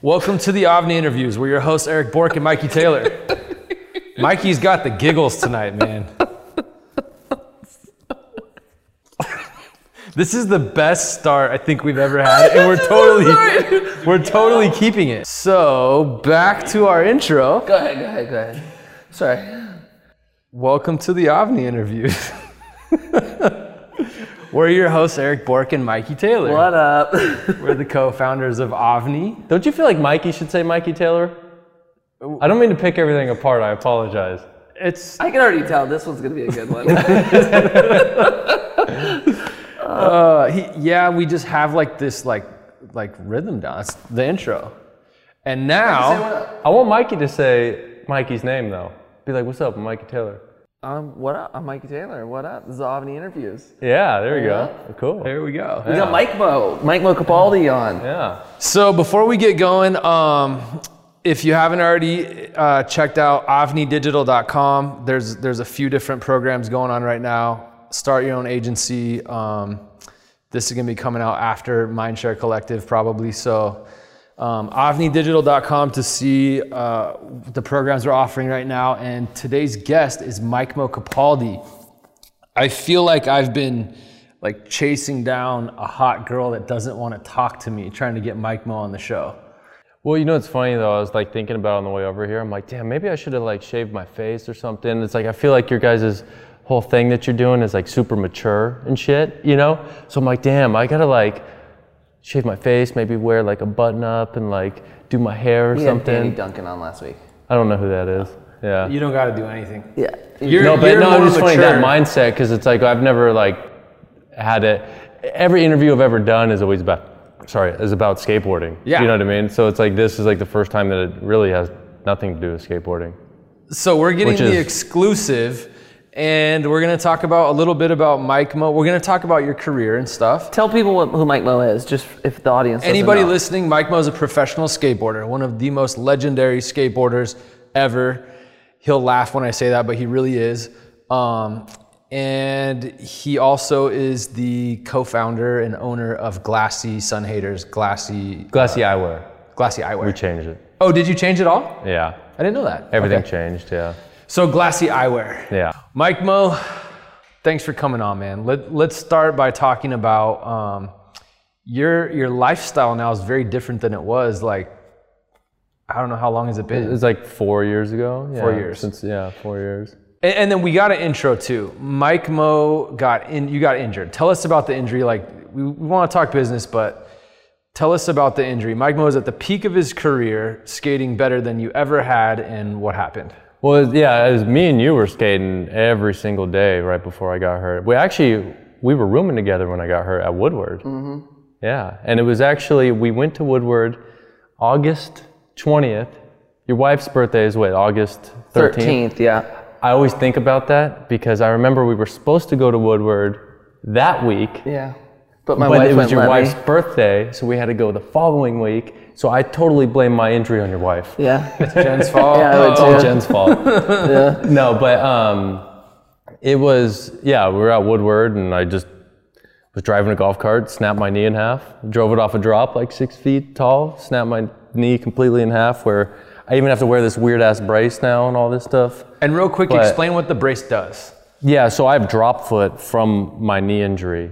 Welcome to the AVNI interviews. We're your hosts, Eric Bork and Mikey Taylor. Mikey's got the giggles tonight, man. This is the best start I think we've ever had, and we're totally, we're totally keeping it. So back to our intro. Go ahead, go ahead, go ahead. Sorry. Welcome to the AVNI interviews. we're your hosts, Eric Bork and Mikey Taylor. What up? We're the co-founders of AVNI. Don't you feel like Mikey should say Mikey Taylor? I don't mean to pick everything apart. I apologize. It's I can already tell this one's gonna be a good one. uh, he, yeah, we just have like this like like rhythm down. That's the intro. And now I want Mikey to say Mikey's name though. Be like, "What's up, I'm Mikey Taylor?" Um, what up? I'm Mikey Taylor. What up? This is AVNI Interviews. Yeah, there you go. Cool. here we go. We got Mike Mo, Mike Mo Capaldi on. Yeah. So before we get going, um, if you haven't already uh, checked out avnidigital.com, there's there's a few different programs going on right now. Start your own agency. Um, this is gonna be coming out after Mindshare Collective probably. So um, avnidigital.com to see uh, the programs we're offering right now. And today's guest is Mike Mo Capaldi. I feel like I've been like chasing down a hot girl that doesn't want to talk to me, trying to get Mike Mo on the show. Well, you know it's funny though? I was like thinking about it on the way over here. I'm like, damn, maybe I should have like shaved my face or something. It's like I feel like your guys' whole thing that you're doing is like super mature and shit, you know? So I'm like, damn, I gotta like shave my face, maybe wear like a button up and like do my hair or We had Danny something. Duncan on last week. I don't know who that is. Yeah. You don't got to do anything. Yeah. You're- no, but you're no, more I'm just funny that mindset because it's like I've never like had it. Every interview I've ever done is always about, sorry, is about skateboarding. Yeah. You know what I mean? So it's like this is like the first time that it really has nothing to do with skateboarding. So we're getting the is- exclusive, and we're gonna talk about a little bit about Mike Mo. We're gonna talk about your career and stuff. Tell people what, who Mike Mo is, just if the audience. Anybody know. listening, Mike Mo is a professional skateboarder, one of the most legendary skateboarders ever. He'll laugh when I say that, but he really is. Um, and he also is the co-founder and owner of Glassy Sun Haters, Glassy Glassy eyewear. Glassy Eyewear. We changed it. Oh, did you change it all? Yeah. I didn't know that. Everything Okay. changed. Yeah. So Glassy Eyewear. Yeah. Mike Mo, thanks for coming on, man. Let, let's start by talking about um, your your lifestyle now is very different than it was. Like, I don't know how long has it It been, was like four years ago. Yeah, Four years. Since yeah, four years. and, and then we got an intro too. Mike Mo got in. You got injured. Tell us about the injury. Like, we, we want to talk business, but tell us about the injury. Mike Mo is at the peak of his career, skating better than you ever had, and what happened? Well, yeah, was me and you were skating every single day right before I got hurt. We actually we were rooming together when I got hurt at Woodward. Mm-hmm. Yeah, and it was actually we went to Woodward August twentieth. Your wife's birthday is what August thirteenth. yeah. I always think about that because I remember we were supposed to go to Woodward that week, Yeah. But my but wife it was your wife's me. birthday, so we had to go the following week. So I totally blame my injury on your wife. Yeah. It's Jen's fault. Yeah, I It's all. Jen's fault. No, but um, it was yeah. We were at Woodward, and I just was driving a golf cart, snapped my knee in half, drove it off a drop like six feet tall, snapped my knee completely in half. Where I even have to wear this weird ass brace now and all this stuff. And real quick, But- explain what the brace does. Yeah, so I have drop foot from my knee injury.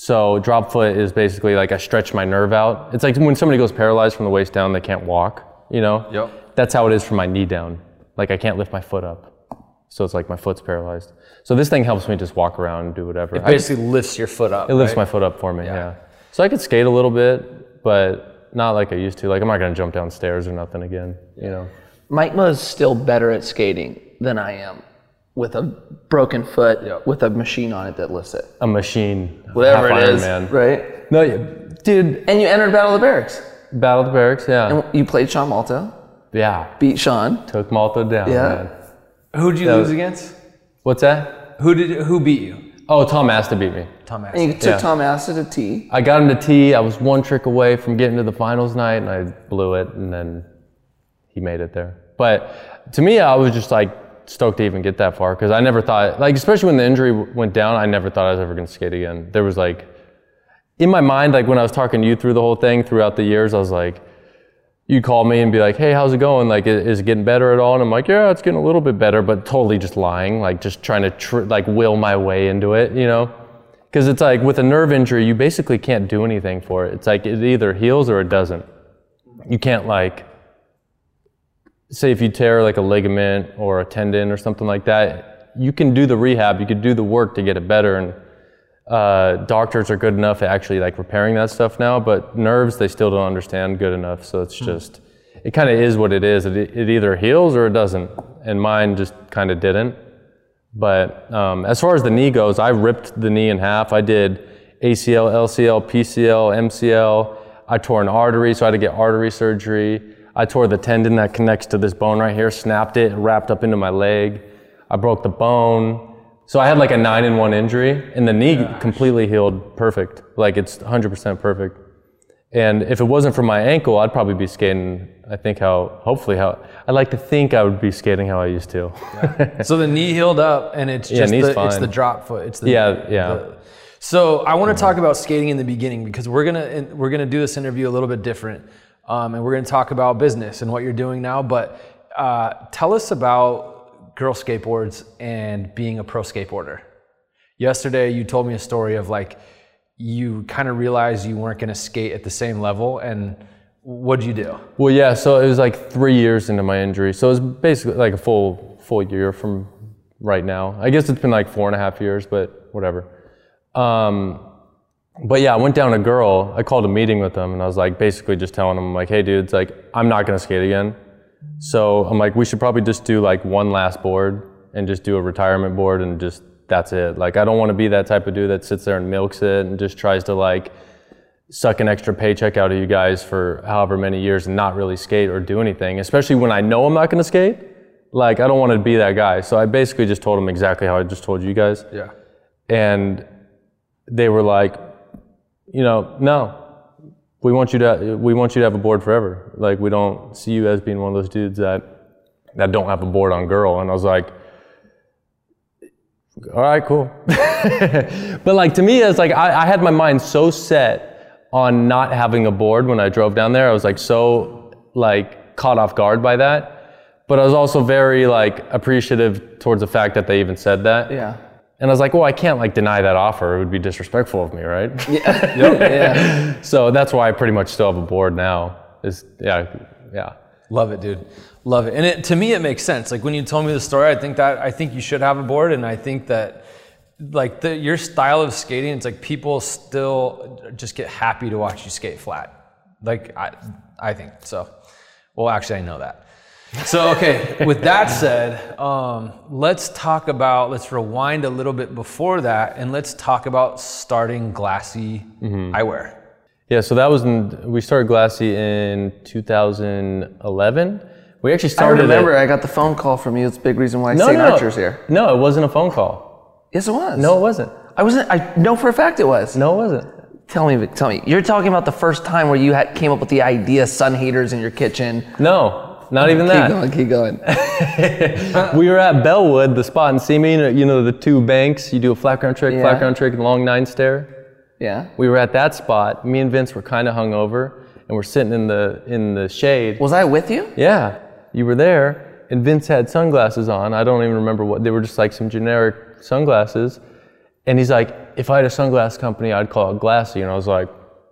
So drop foot is basically like I stretch my nerve out. It's like when somebody goes paralyzed from the waist down, they can't walk. You know. Yep. That's how it is from my knee down. Like I can't lift my foot up. So it's like my foot's paralyzed. So this thing helps me just walk around and do whatever. I- Basically, lifts your foot up. it lifts right? my foot up for me. Yeah. So I could skate a little bit, but not like I used to. Like I'm not gonna jump downstairs or nothing again. You know. Mike Mo is still better at skating than I am with a broken foot with a machine on it that lifts it. A machine. Whatever half it Iron is, Man. right? No, yeah, dude. And you entered Battle of the Berrics. Battle of the Berrics. Yeah. And you played Sean Malto, Yeah. beat Sean. Took Malto down, Yeah. man. Who did you That lose was- against? What's that? Who did who beat you? Oh, Tom Asta beat me. Tom And you took Yeah. Tom Asta to T. I got him to T. I was one trick away from getting to the finals night, and I blew it, and then he made it there. But to me, I was just like stoked to even get that far because I never thought, like, especially when the injury went down, I never thought I was ever going to skate again. There was like, in my mind, like when I was talking to you through the whole thing throughout the years, I was like, you call me and be like, "Hey, how's it going? Like, is it getting better at all?" And I'm like, "Yeah, it's getting a little bit better," but totally just lying, like just trying to tr- like will my way into it, you know? Because it's like with a nerve injury, you basically can't do anything for it. It's like it either heals or it doesn't. You can't like say if you tear like a ligament or a tendon or something like that, you can do the rehab, you can do the work to get it better, and uh, doctors are good enough at actually like repairing that stuff now. But nerves, they still don't understand good enough. So it's just, it kind of is what it is. It, it either heals or it doesn't, and mine just kind of didn't. But um, as far as the knee goes, I ripped the knee in half. I did ACL, LCL, PCL, MCL. I tore an artery, so I had to get artery surgery. I tore the tendon that connects to this bone right here, snapped it, wrapped up into my leg. I broke the bone. So I had like a nine in one injury, and the knee completely healed perfect. Like it's 100% perfect. And if it wasn't for my ankle, I'd probably be skating. I think how, hopefully how, I like to think I would be skating how I used to. So the knee healed up, and it's just knee's the, it's the drop foot. It's the Yeah, yeah. the- so I want to mm-hmm. talk about skating in the beginning because we're gonna we're gonna do this interview a little bit different, um, and we're gonna talk about business and what you're doing now. But uh, tell us about girl skateboards and being a pro skateboarder. Yesterday, you told me a story of like you kind of realized you weren't gonna skate at the same level, and what'd you do? Well, yeah. So it was like three years into my injury. So it was basically like a full full year from right now. I guess it's been like four and a half years, but whatever. Um, but yeah, I went down a girl. I called a meeting with them, and I was like, basically just telling them, like, hey, dudes, like, I'm not gonna skate again. So I'm like, we should probably just do like one last board and just do a retirement board and just that's it. Like, I don't want to be that type of dude that sits there and milks it and just tries to like suck an extra paycheck out of you guys for however many years and not really skate or do anything, especially when I know I'm not going to skate. Like, I don't want to be that guy. So I basically just told them exactly how I just told you guys. Yeah. And they were like, you know, no, we want you to, we want you to have a board forever. Like, we don't see you as being one of those dudes that, that don't have a board on girl. And I was like, all right, cool. but like to me, it's like I, I had my mind so set on not having a board when I drove down there. I was like so like caught off guard by that. But I was also very like appreciative towards the fact that they even said that. Yeah. And I was like, well, I can't like deny that offer. It would be disrespectful of me, right? Yeah. so that's why I pretty much still have a board now. Is yeah, yeah. Love it, dude. Love it. And it, to me, it makes sense. Like when you told me the story, I think that I think you should have a board, and I think that like the, your style of skating, it's like people still just get happy to watch you skate flat. Like I, I think so. Well, actually, I know that. So okay. with that said, um, let's talk about. Let's rewind a little bit before that, and let's talk about starting Glassy Eyewear. Yeah, so that was in, we started Glassy in 2011. We actually started. I remember It, I got the phone call from you. It's a big reason why no, St. no, Archer's here. No, it wasn't a phone call. Yes, it was. No, it wasn't. I wasn't. I know for a fact it was. No, it wasn't. Tell me, tell me. You're talking about the first time where you had, came up with the idea Sun Haters in your kitchen. No, not even Keep that. Keep going. Keep going. We were at Bellwood, the spot in know- you know the two banks. You do a flat ground trick, Yeah. flat ground trick, and long nine stair. Yeah. We were at that spot. Me and Vince were kind of hungover, and we're sitting in the in the shade. Was I with you? Yeah, you were there, and Vince had sunglasses on. I don't even remember what they were, just like some generic sunglasses. And he's like, if I had a sunglass company, I'd call it Glassy. And I was like,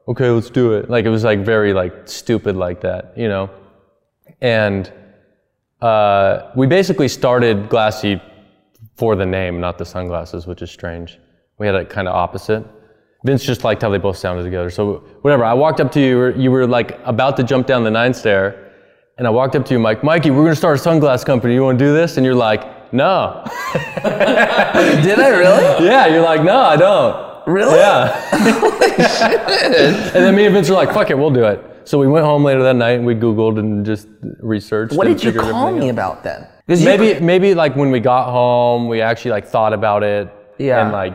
okay, let's do it. Like it was like very like stupid like that, you know. And uh, we basically started Glassy for the name, not the sunglasses, which is strange. We had it kind of opposite. Vince just liked how they both sounded together. So whatever. I walked up to you. You were, you were like about to jump down the nine stair, and I walked up to you, Mike. Mikey, we're gonna start a sunglass company. You want to do this? And you're like, no. Did I really? yeah. You're like, no, I don't. Really? Yeah. and then me and Vince were like, fuck it, we'll do it. So we went home later that night and we Googled and just researched. What and did you figured call me out. about then? 'Cause you- Maybe maybe like when we got home, we actually like thought about it Yeah. and like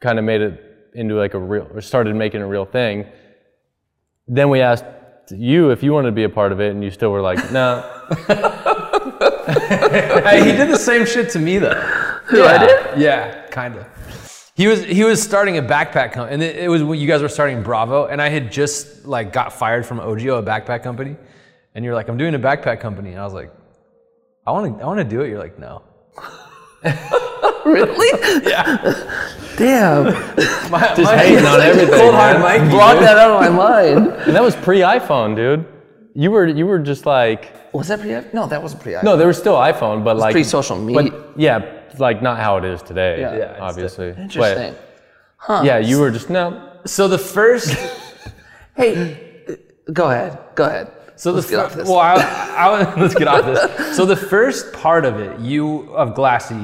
kind of made it into like a real or started making a real thing. Then we asked you if you wanted to be a part of it, and you still were like, no. Hey, he did the same shit to me though. Who, I did? Yeah, kind of. He was he was starting a backpack company, and it, it was when you guys were starting Bravo, and I had just like got fired from Ogio, a backpack company, and you're like, I'm doing a backpack company, and I was like, I want to I want to do it. You're like, no. really? Yeah. Damn. My, Just hating on everything. Cold hard man. Mike brought that out of my mind. And that was pre-iPhone, dude. You were you were just like Was that pre? No, that wasn't pre iPhone. no, there was still iPhone, but like pre-social media. But yeah, like not how it is today. Yeah. Yeah, it's obviously. But, Interesting. Huh. yeah, you were just no. So the first, Hey, uh, go ahead. Go ahead. so the Let's get fir- off this. well, I, I, let's get off this. So the first part of it, you of Glassy,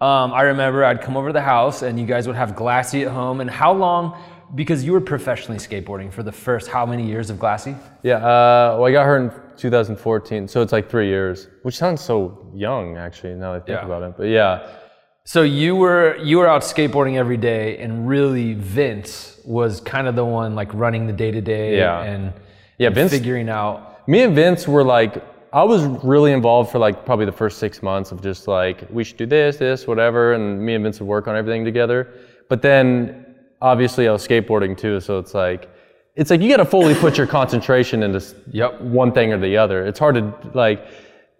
um, I remember I'd come over to the house, and you guys would have Glassy at home. And how long? Because you were professionally skateboarding for the first how many years of Glassy? Yeah, uh, well, I got hurt in 2014, so it's like three years, which sounds so young, actually, now that I think Yeah. about it. But yeah, So you were you were out skateboarding every day, and really Vince was kind of the one like running the day to day Yeah. and Yeah, Vince- figuring out. me and Vince were like, I was really involved for like probably the first six months of just like, we should do this, this, whatever. And me and Vince would work on everything together. But then obviously I was skateboarding too. So it's like, it's like you got to fully put your concentration into Yep. one thing or the other. It's hard to like,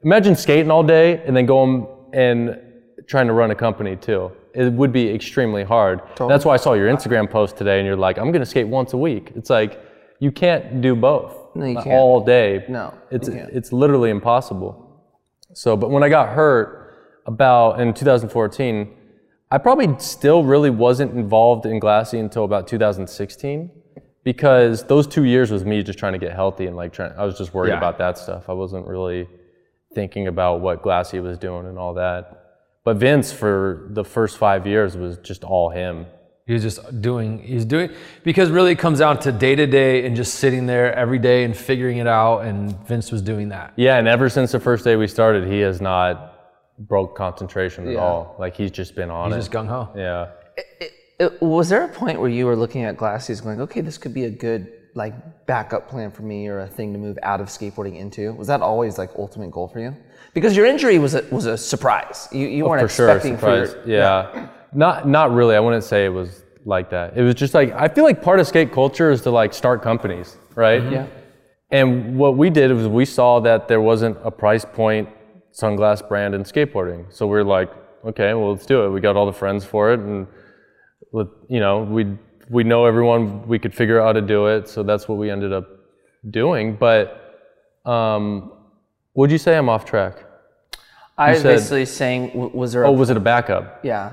imagine skating all day and then going and trying to run a company too. It would be extremely hard. That's why I saw your Instagram post today and you're like, I'm going to skate once a week. It's like, you can't do both No, you can't. all day. No, it's you can't. it's literally impossible. So, but when I got hurt about in 2014, I probably still really wasn't involved in Glassy until about 2016 because those two years was me just trying to get healthy and like trying. I was just worried Yeah. about that stuff. I wasn't really thinking about what Glassy was doing and all that. But Vince for the first five years was just all him. He was just doing, he's doing, because really it comes down to day to day and just sitting there every day and figuring it out. And Vince was doing that. Yeah, and ever since the first day we started, he has not broke concentration at Yeah. all. Like he's just been on He's it. just gung ho. yeah. It- was there a point where you were looking at Glassies going, okay, this could be a good like backup plan for me or a thing to move out of skateboarding into? Was that always like ultimate goal for you? Because your injury was a, was a surprise. You, you oh, weren't Oh, for sure, expecting surprise. for your, yeah. Not not really. I wouldn't say it was like that. It was just like I feel like part of skate culture is to like start companies, right? Mm-hmm. Yeah. And what we did was we saw that there wasn't a price point sunglass brand in skateboarding. So we are like, okay, well let's do it. We got all the friends for it and let- you know, we we know everyone, we could figure out how to do it. So that's what we ended up doing. But um would you say I'm off track? I was said- basically saying, was there a, Oh, was it a backup? yeah.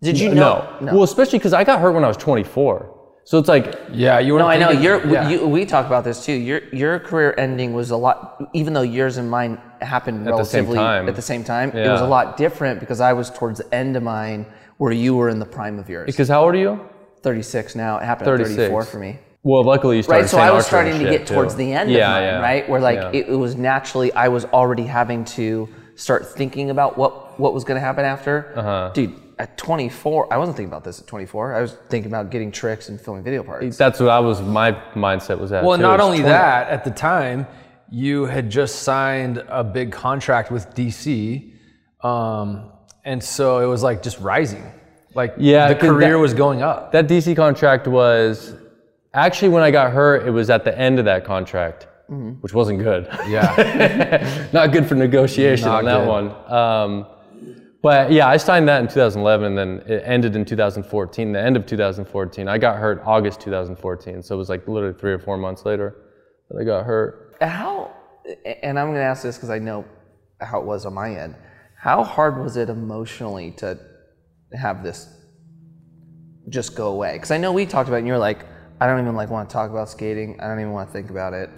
Did you know? No. Well, especially because I got hurt when I was 24. So it's like, Yeah, you were. No, I know. thinking- Your yeah. you, we talk about this too. Your your career ending was a lot, even though yours and mine happened the same relatively time. at the same time. It was a lot different because I was towards the end of mine, where you were in the prime of yours. because how old are you? 36 now. It happened 36. at 34 for me. Well, luckily you started Right, so I was starting to get towards the end yeah, of mine, yeah. right? Where like Yeah. it, it was naturally, I was already having to start thinking about what what was going to happen after. Uh-huh. Dude, at 24, I wasn't thinking about this at 24. I was thinking about getting tricks and filming video parts. That's what I was. My mindset was at. Well, too. not only 20 that, at the time, you had just signed a big contract with DC. Um, and so it was like just rising. Like Yeah, the career that- was going up. That DC contract was actually when I got hurt. It was at the end of that contract, which wasn't good. Yeah. not good for negotiation Not on that good. one. Um, but yeah, I signed that in 2011, and then it ended in 2014. The end of 2014, I got hurt August 2014, so it was like literally three or four months later that I got hurt. How, and I'm going to ask this because I know how it was on my end. How hard was it emotionally to have this just go away? Because I know we talked about it and you're like, I don't even like want to talk about skating. I don't even want to think about it.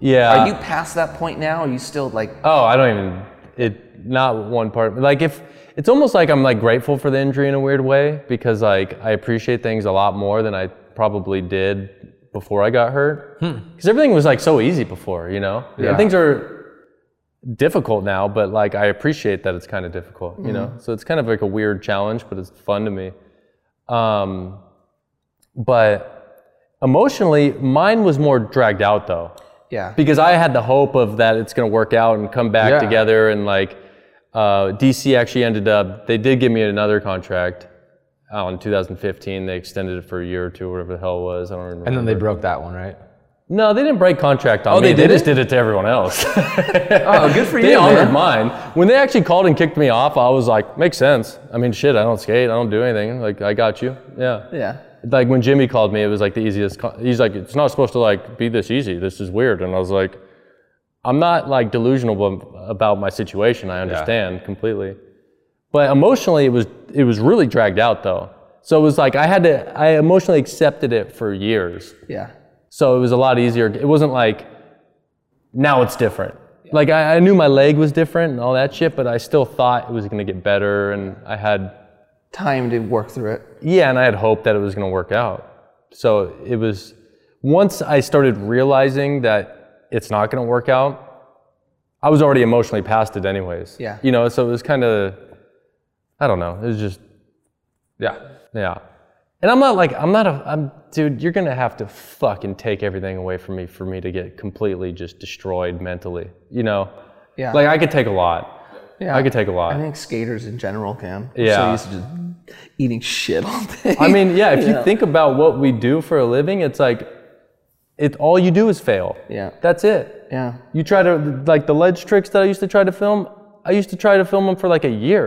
Yeah. Are you past that point now? Are you still like, Oh, I don't even. It not one part. Like if it's almost like I'm like grateful for the injury in a weird way because like I appreciate things a lot more than I probably did before I got hurt. Because everything was like so easy before, you know. Yeah. Things are difficult now, but like I appreciate that it's kind of difficult, you know. So it's kind of like a weird challenge, but it's fun to me. Um, but emotionally, mine was more dragged out though yeah. because I had the hope of that it's going to work out and come back Yeah. together and like uh, DC actually ended up they did give me another contract oh, in 2015 they extended it for a year or two, whatever the hell it was. I don't remember. And then they broke that one, right? no, they didn't break contract on Oh, me. they They just didn't? did it to everyone else. Oh, good for you. they honored man. mine. When they actually called and kicked me off, I was like, makes sense. I mean, shit, I don't skate, I don't do anything. Like, I got you. Yeah. Yeah. Like when Jimmy called me, it was like the easiest. co- He's like, it's not supposed to like be this easy. This is weird. And I was like, I'm not like delusional about my situation. I understand completely. But emotionally, it was it was really dragged out though. So it was like I had to. I emotionally accepted it for years. Yeah. So it was a lot easier. It wasn't like now it's different. Like I, I knew my leg was different and all that shit, but I still thought it was gonna get better, and I had Time to work through it. yeah, and I had hope that it was going to work out. So it was once I started realizing that it's not going to work out, I was already emotionally past it anyways. Yeah. You know, so it was kind of I don't know, it was just Yeah. yeah. And I'm not like I'm not a I'm dude, you're going to have to fucking take everything away from me for me to get completely just destroyed mentally, you know? Yeah. Like I could take a lot. yeah. I could take a lot. I think skaters in general can. Yeah. So used to just eating shit all day. I mean, yeah, if Yeah. you think about what we do for a living, it's like it all you do is fail. Yeah. That's it. yeah. You try to like the ledge tricks that I used to try to film, I used to try to film them for like a year.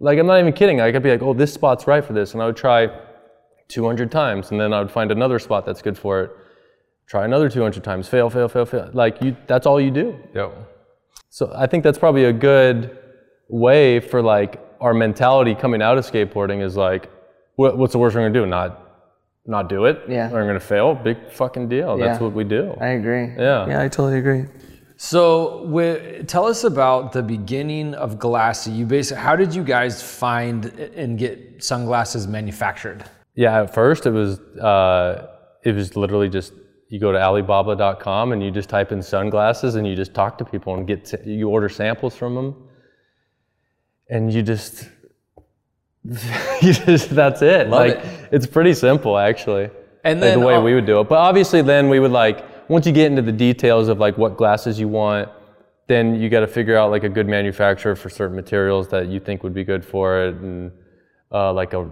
Like I'm not even kidding. I could be like, "Oh, this spot's right for this." And I would try 200 times and then I would find another spot that's good for it. Try another 200 times, fail, fail, fail, fail. Like you that's all you do. Yo. So I think that's probably a good way for like our mentality coming out of skateboarding is like, what, what's the worst we're gonna do? Not, not do it. Yeah. We're gonna fail. Big fucking deal. That's Yeah. what we do. I agree. Yeah. Yeah, I totally agree. So, wi- tell us about the beginning of Glassy. You basically, how did you guys find and get sunglasses manufactured? Yeah. At first, it was, uh, it was literally just you go to Alibaba.com and you just type in sunglasses and you just talk to people and get sa- you order samples from them, and you just. just that's it. Love like it. it's pretty simple actually. And then the way uh, we would do it. But obviously, then we would like once you get into the details of like what glasses you want, then you got to figure out like a good manufacturer for certain materials that you think would be good for it, and uh, like a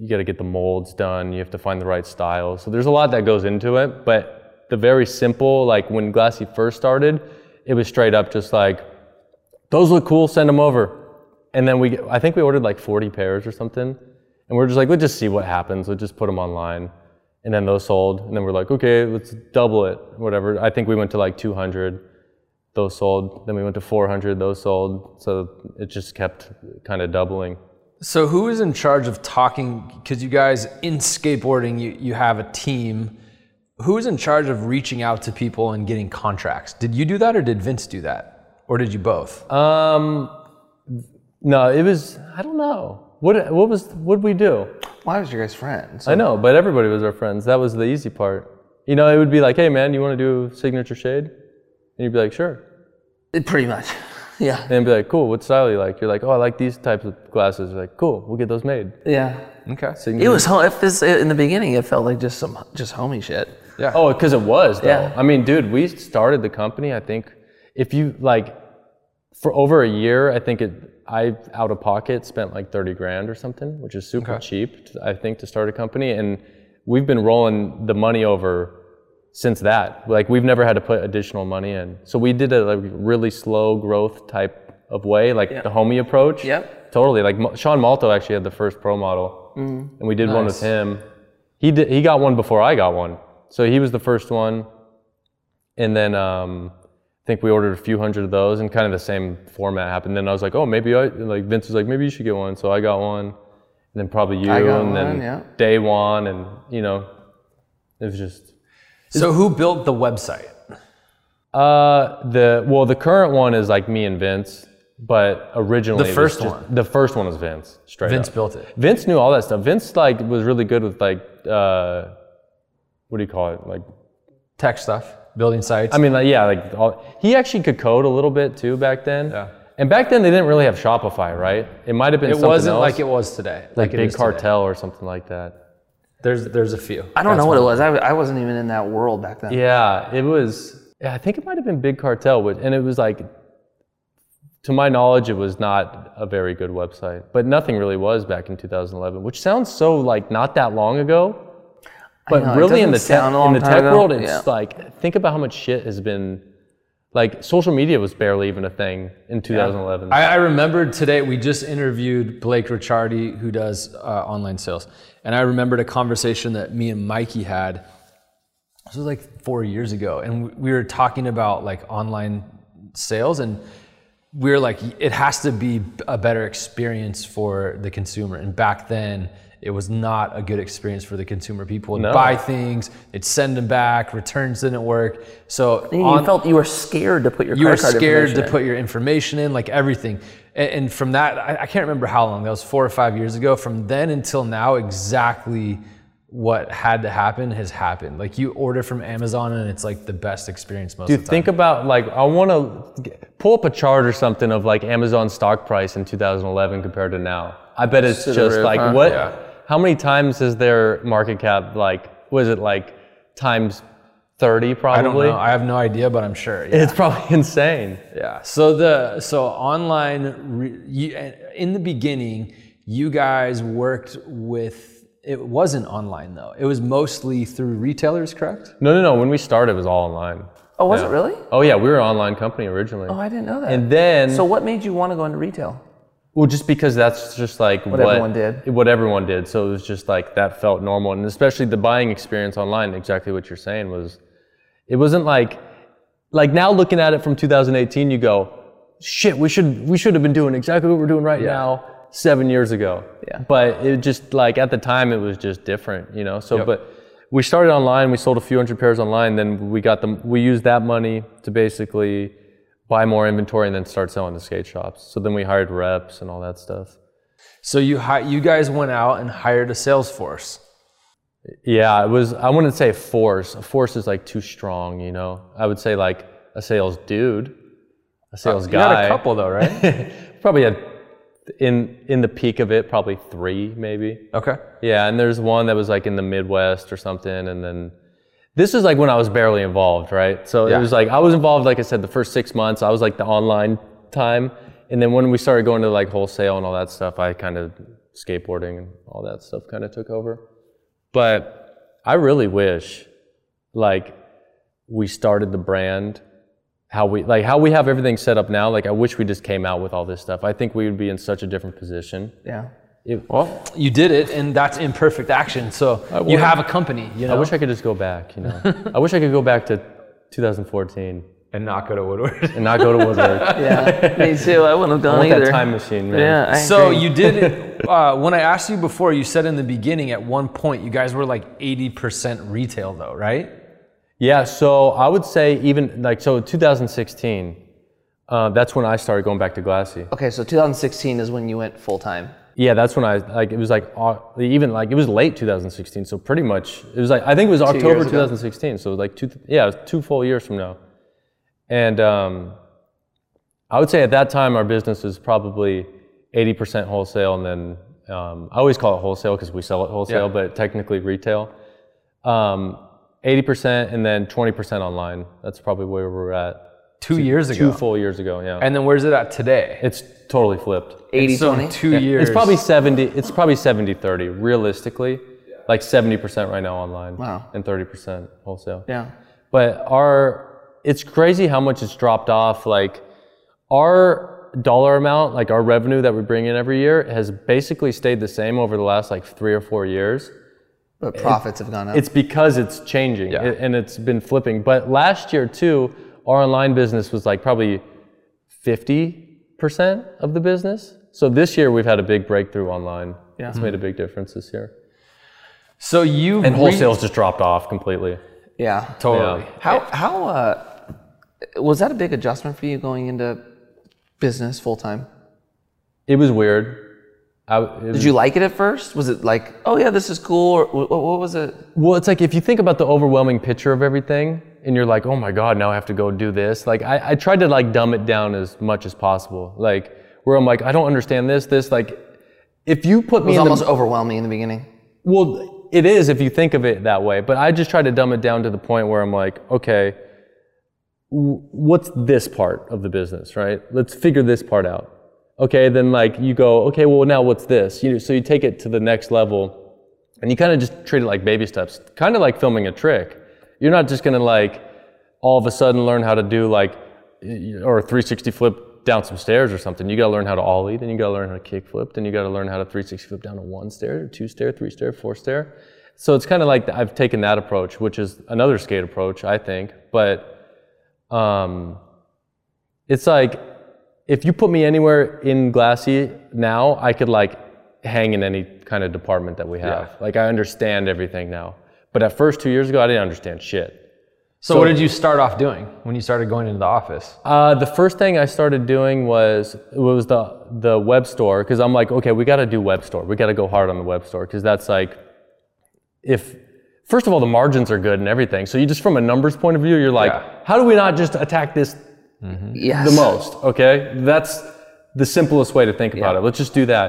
you got to get the molds done. You have to find the right style. So there's a lot that goes into it. But the very simple, like when Glassy first started, it was straight up just like those look cool, send them over. And then we, I think we ordered like 40 pairs or something. And we're just like, let's just see what happens. Let's just put them online. And then those sold. And then we're like, okay, let's double it, whatever. I think we went to like 200. Those sold. Then we went to 400. Those sold. So it just kept kind of doubling. So, who is in charge of talking? Because you guys in skateboarding, you, you have a team. Who is in charge of reaching out to people and getting contracts? Did you do that or did Vince do that? Or did you both? Um, no, it was, I don't know. What, what was, what did we do? Why was your guys friends? I know, but everybody was our friends. That was the easy part. You know, it would be like, hey man, you want to do signature shade? And you'd be like, sure. It- pretty much. Yeah. And they'd be like, cool, what style you like? You're like, oh, I like these types of glasses. You're like, cool, we'll get those made. Yeah. Okay. It was ho- if this in the beginning. It felt like just some just homie shit. Yeah. Oh, because it was though. Yeah. I mean, dude, we started the company. I think if you like for over a year, I think it. I out of pocket spent like thirty grand or something, which is super cheap. I think to start a company, and we've been rolling the money over since that. Like we've never had to put additional money in. So we did a like, really slow growth type of way, like the homie approach. Yep. Totally. Like Sean Malto actually had the first pro model, and we did one with him. He did. He got one before I got one, so he was the first one. And then um, I think we ordered a few hundred of those, and kind of the same format happened. Then I was like, oh, maybe I like Vince was like, maybe you should get one. So I got one, and then probably you, I got and then yeah. day one, and you know, it was just So, who built the website? uh, the well, the current one is like me and Vince, but originally The first just- one? the first one was Vince. Straight Vince up. built it. Vince knew all that stuff. Vince like was really good with like uh, what do you call it? Like Tech stuff, building sites. I mean, like, yeah, like all, he actually could code a little bit too back then. Yeah. And back then they didn't really have Shopify, right? It might have been it something wasn't else, like it was today. like it Big is today. Cartel or something like that. There's there's a few. I don't That's know what it was. I, I wasn't even in that world back then. Yeah, it was. Yeah, I think it might have been Big Cartel, but and it was like to my knowledge, it was not a very good website. But nothing really was back in 2011, which sounds so like not that long ago. But know, really, in the doesn't tech, in the tech ago. world, it's Yeah. like think about how much shit has been. Like social media was barely even a thing in 2011. I, I remembered today we just interviewed Blake Ricciardi, who does uh, online sales, and I remembered a conversation that me and Mikey had. This was like four years ago, and we- we were talking about like online sales, and we were like, it has to be a better experience for the consumer. And back then, it was not a good experience for the consumer. People would No. buy things, they'd send them back, returns didn't work. So You on- felt you were scared to put your you were card scared to information in. put your information in, like everything. And, and from that, I, I can't remember how long. That was four or five years ago. From then until now, exactly what had to happen has happened. Like you order from Amazon, and it's like the best experience most Dude, of the time. think about like I want to pull up a chart or something of like Amazon stock price in 2011 compared to now. I bet it's the just like what? Yeah. How many times is their market cap like? Was it like times 30 probably? I don't know. I have no idea, but I'm sure. Yeah. It's probably insane. Yeah. So the so online re, you, in the beginning, you guys worked with. It wasn't online though. It was mostly through retailers, correct? No, no, no. When we started, it was all online. Oh, was it really? Oh yeah, we were an online company originally. Oh, I didn't know that. and then so what made you want to go into retail? Well, just because that's just like what, everyone did. What everyone did. So it was just like that felt normal, and especially the buying experience online. Exactly what you're saying was, it wasn't like, like now looking at it from 2018, you go, shit, we should we should have been doing exactly what we're doing right now seven years ago. Yeah. But it just like at the time it was just different, you know. So Yep. but. We started online. We sold a few hundred pairs online. Then we got them. We used that money to basically buy more inventory and then start selling to skate shops. So then we hired reps and all that stuff. So you hi- you guys went out and hired a sales force. Yeah, it was. I wouldn't say force. A force is like too strong, you know. I would say like a sales dude, a sales You guy. had a couple though, right? Probably had in in the peak of it, probably three maybe. okay. Yeah, and there's one that was like in the Midwest or something, and then this is like when I was barely involved, right? So Yeah. it was like I was involved, like I said, the first six months. I was like the online time, and then when we started going to like wholesale and all that stuff, I kind of skateboarding and all that stuff kind of took over. But I really wish, like, we started the brand how we like how we have everything set up now. Like, I wish we just came out with all this stuff. I think we would be in such a different position. Yeah. It- Well, you did it, and that's imperfect action. So you have a company, you know, I wish I could just go back, you know. I wish I could go back to 2014 and not go to Woodward. and not go to Woodward. Yeah. Me too. I wouldn't have I gone want either. that time machine, man. Yeah. I so agree. you did it. Uh, when I asked you before, you said in the beginning at one point you guys were like 80% retail, though, right? Yeah, so I would say even like so 2016, uh, that's when I started going back to Glassy. Okay, so 2016 is when you went full time. Yeah, that's when I like it was like even like it was late 2016, so pretty much it was like I think it was October 2016, so it was like two yeah, it was two full years from now. And um, I would say at that time our business was probably 80% wholesale, and then um, I always call it wholesale because we sell it wholesale, Yeah. but technically retail. Um, 80% and then 20% online. That's probably where we're at. Two years ago. Two full years ago, yeah. and then where's it at today? it's totally flipped. 80 so 20. in two years. It's probably 70, it's probably 70 30, realistically. Like 70% right now online. Wow. And 30% wholesale. Yeah. But our, it's crazy how much it's dropped off. Like our dollar amount, like our revenue that we bring in every year has basically stayed the same over the last like three or four years. But profits have gone up. It's because it's changing Yeah. it- and it's been flipping. But last year too, our online business was like probably 50% of the business. So this year we've had a big breakthrough online. Yeah. It's made a big difference this year. so you And wholesale's just dropped off completely. yeah. totally. Yeah. How how uh, was that a big adjustment for you going into business full time? It was weird. I, it was- Did you like it at first? Was it like, oh yeah, this is cool, or what, what was it? Well, it's like if you think about the overwhelming picture of everything, and you're like, oh my god, now I have to go do this. Like I, I tried to like dumb it down as much as possible. Like where I'm like, I don't understand this, this. Like if you put It me was in almost the overwhelming in the beginning. well, it is if you think of it that way. But I just try to dumb it down to the point where I'm like, okay, w- what's this part of the business, right? Let's figure this part out. Okay, then like you go, okay, well now what's this? You so you take it to the next level, and you kind of just treat it like baby steps, kind of like filming a trick. You're not just gonna like all of a sudden learn how to do like or a 360 flip down some stairs or something. You gotta learn how to ollie, then you gotta learn how to kick flip, then you gotta learn how to 360 flip down a one stair, two stair, three stair, four stair. So it's kind of like I've taken that approach, which is another skate approach, I think. But um, it's like if you put me anywhere in Glassy now, I could like hang in any kind of department that we have. Like I understand everything now. But at first, two years ago, I didn't understand shit. So, what did you start off doing when you started going into the office? Uh, the first thing I started doing was was the the web store because I'm like, okay, we got to do web store. We got to go hard on the web store because that's like, if first of all the margins are good and everything. So you just from a numbers point of view, you're like, Yeah. how do we not just attack this Yes. the most? Okay, that's the simplest way to think about Yeah. it. Let's just do that.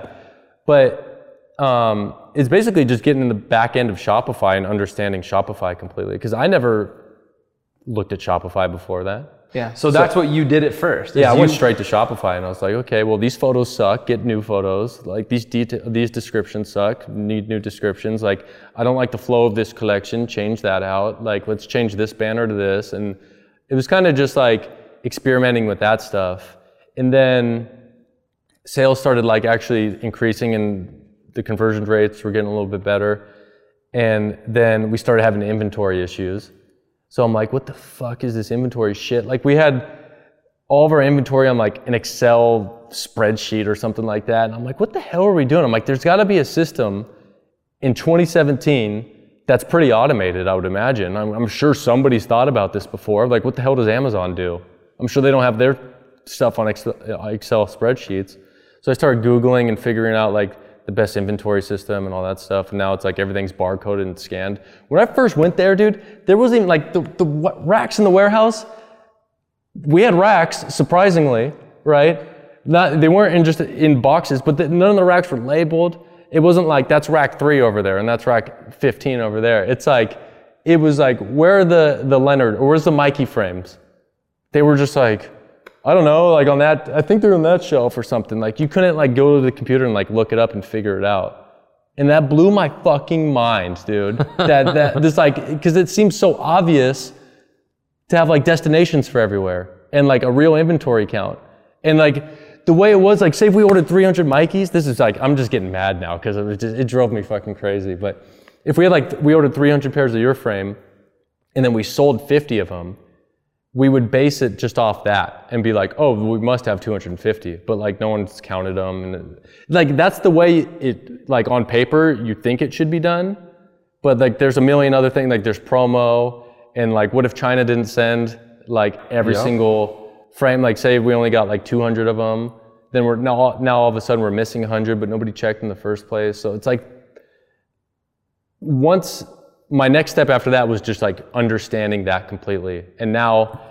But um, it's basically just getting in the back end of Shopify and understanding Shopify completely because I never looked at Shopify before that. Yeah. So that's what you did at first. Yeah, I is went straight to Shopify and I was like, okay, well these photos suck. Get new photos. Like these deta- these descriptions suck. Need new descriptions. Like I don't like the flow of this collection. Change that out. Like let's change this banner to this. And it was kind of just like experimenting with that stuff. And then sales started like actually increasing and the conversion rates were getting a little bit better. And then we started having inventory issues. So I'm like, what the fuck is this inventory shit? Like we had all of our inventory on like an Excel spreadsheet or something like that. And I'm like, what the hell are we doing? I'm like, there's got to be a system in 2017 that's pretty automated, I would imagine. I'm, I'm sure somebody's thought about this before. Like, what the hell does Amazon do? I'm sure they don't have their stuff on Excel, Excel spreadsheets. So I started Googling and figuring out like the best inventory system and all that stuff. And now it's like everything's barcoded and scanned. When I first went there, dude, there wasn't even like the, the racks in the warehouse we had racks, surprisingly, right? Not, they weren't in just in boxes, but the, none of the racks were labeled. It wasn't like that's rack three over there and that's rack 15 over there. It's like, it was like, where are the, the Leonard or where's the Mikey frames? They were just like, I don't know, like on that, I think they're on that shelf or something. Like you couldn't like go to the computer and like look it up and figure it out. And that blew my fucking mind, dude. that, that, this like, cause it seems so obvious to have like destinations for everywhere and like a real inventory count. And like the way it was, like say if we ordered 300 Mikeys, this is like, I'm just getting mad now because it, just- it drove me fucking crazy. But if we had like, we ordered 300 pairs of your frame and then we sold 50 of them, we would base it just off that and be like, oh, we must have 250, but like no one's counted them. And it- like that's the way it, like on paper, you think it should be done. But like there's a million other things, like there's promo and like what if China didn't send like every Yeah. single frame, like say we only got like 200 of them, then we're now, now all of a sudden we're missing 100, but nobody checked in the first place. So it's like once my next step after that was just like understanding that completely. And now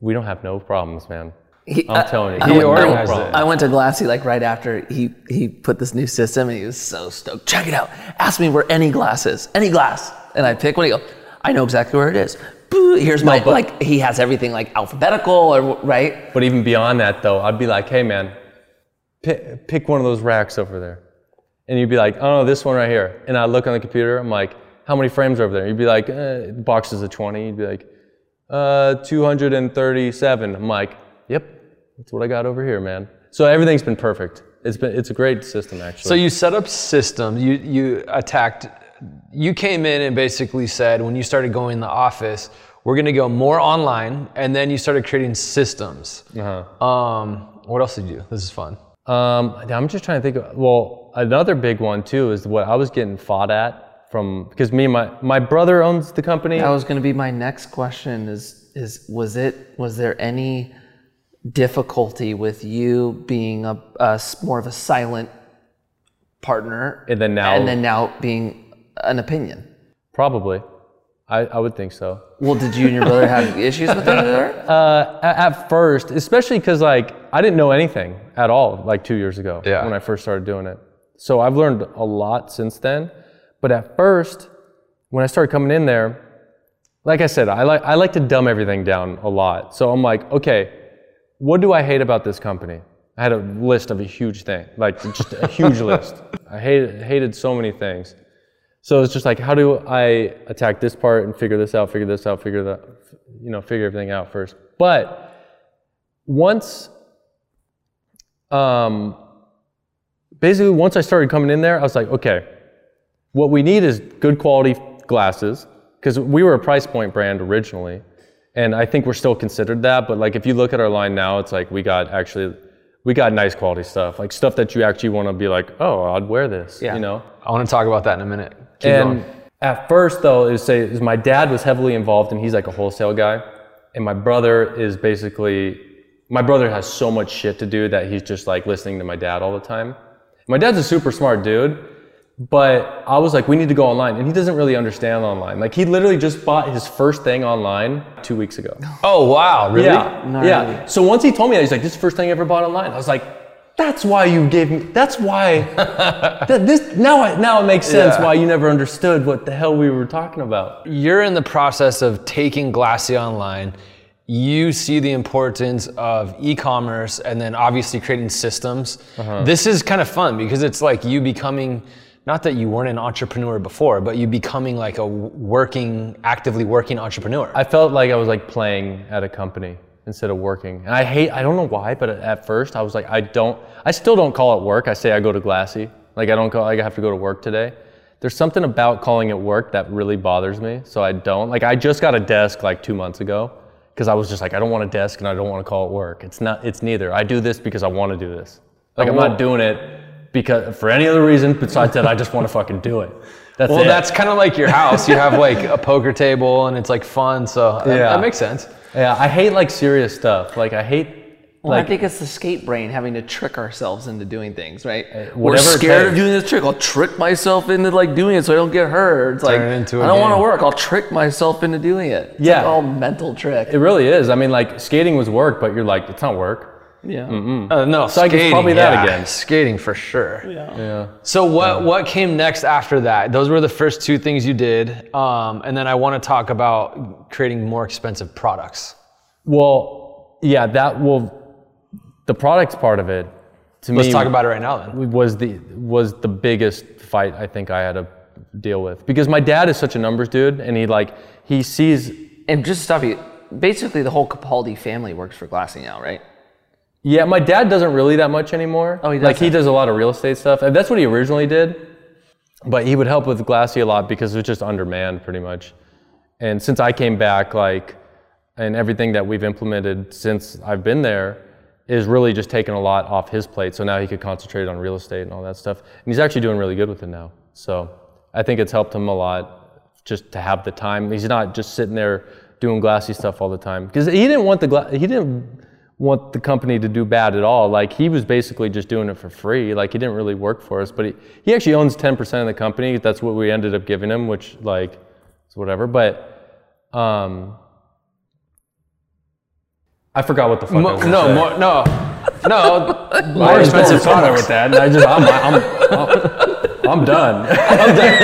we don't have no problems, man. He- I'm uh, telling you. I, we went, have no organized it. I went to Glassy like right after he he put this new system, and he was so stoked. Check it out. Ask me where any glass is, any glass, and I pick one. He go, I know exactly where it is. Boo, here's my but- like. He has everything like alphabetical or right. But even beyond that, though, I'd be like, hey, man, pick, pick one of those racks over there. And you'd be like, oh, no, this one right here. And I look on the computer, I'm like, how many frames are over there? You'd be like, eh, boxes of 20. You'd be like, uh, 237. I'm like, yep, that's what I got over here, man. So everything's been perfect. It's been, it's a great system, actually. So you set up systems. You you attacked. You came in and basically said when you started going in the office, we're going to go more online, and then you started creating systems. Uh-huh. Um, what else did you do? This is fun. Um, I'm just trying to think. Of, well, another big one too is what I was getting fought at from because me and my my brother owns the company. That was going to be my next question. Is is was it was there any difficulty with you being a more of a silent partner, And then now- and then now being an opinion? Probably, I, I would think so. Well, did you and your brother have issues with each other? Uh, at, at first, especially because like I didn't know anything at all like two years ago Yeah. when I first started doing it. So I've learned a lot since then. But at first, when I started coming in there, like I said, I like I like to dumb everything down a lot. So I'm like, okay, what do I hate about this company? I had a list of a huge thing, like just a huge list. I hated hated so many things. So it's just like, how do I attack this part and figure this out, figure this out, figure that, you know, figure everything out first. But once, um, basically, once I started coming in there, I was like, okay, what we need is good quality glasses because we were a price point brand originally, and I think we're still considered that. But like, if you look at our line now, it's like we got actually. We got nice quality stuff, like stuff that you actually want to be like, oh, I'd wear this, Yeah. you know. I want to talk about that in a minute. Keep and going. at first, though, is say is my dad was heavily involved, and he's like a wholesale guy, and my brother is basically my brother has so much shit to do that he's just like listening to my dad all the time. My dad's a super smart dude, but I was like, we need to go online, and he doesn't really understand online. Like he literally just bought his first thing online two weeks ago. Oh wow, really? Yeah, Gnarly. yeah. So once he told me that, he's like, "This is the first thing I ever bought online." I was like, "That's why you gave me. That's why. that, this now. I, now it makes sense Yeah. why you never understood what the hell we were talking about." You're in the process of taking Glassy online. You see the importance of e-commerce and then obviously creating systems. Uh-huh. This is kind of fun because it's like you becoming not that you weren't an entrepreneur before, but you becoming like a working, actively working entrepreneur. I felt like I was like playing at a company instead of working, and I hate. I don't know why, but at first I was like, I don't. I still don't call it work. I say I go to Glassy. Like I don't call. Like I have to go to work today. There's something about calling it work that really bothers me, so I don't. Like I just got a desk like two months ago because I was just like, I don't want a desk and I don't want to call it work. It's not. It's neither. I do this because I want to do this. Like I'm not doing it because for any other reason besides that I just want to fucking do it. That's well, it. that's kind of like your house. You have like a poker table and it's like fun. So that, Yeah. that makes sense. yeah. I hate like serious stuff. Like I hate. Well, like, I think it's the skate brain having to trick ourselves into doing things, right? We're Uh, whatever it scared of doing this trick. I'll trick myself into like doing it so I don't get hurt. It's like Turn it into a I don't want to work. I'll trick myself into doing it. It's Yeah. like all mental trick. It really is. I mean, like skating was work, but you're like, it's not work. Yeah. Uh, no, So I guess skating, probably that yeah. again. Skating for sure. Yeah. yeah. So what what came next after that? Those were the first two things you did, um, and then I want to talk about creating more expensive products. Well, yeah, that will. The products part of it, to Let's me, talk about it right now then. was the was the biggest fight I think I had to deal with because my dad is such a numbers dude, and he like he sees. And just to stop you, basically the whole Capaldi family works for Glassy now, right? Yeah, my dad doesn't really that much anymore. Oh, he like he doesn't? a lot of real estate stuff, and that's what he originally did. But he would help with Glassy a lot because it was just undermanned pretty much. And since I came back, like, and everything that we've implemented since I've been there is really just taken a lot off his plate. So now he could concentrate on real estate and all that stuff. And he's actually doing really good with it now. So I think it's helped him a lot just to have the time. He's not just sitting there doing glassy stuff all the time because he didn't want the gla- he didn't want the company to do bad at all. Like he was basically just doing it for free. Like he didn't really work for us, but he, he actually owns 10% of the company. That's what we ended up giving him, which like is whatever. But um, I forgot what the fuck I Mo- was no, say. more, no, no, I more expensive somewhere products. with that, and I just I'm I'm, I'm, done. I'm done.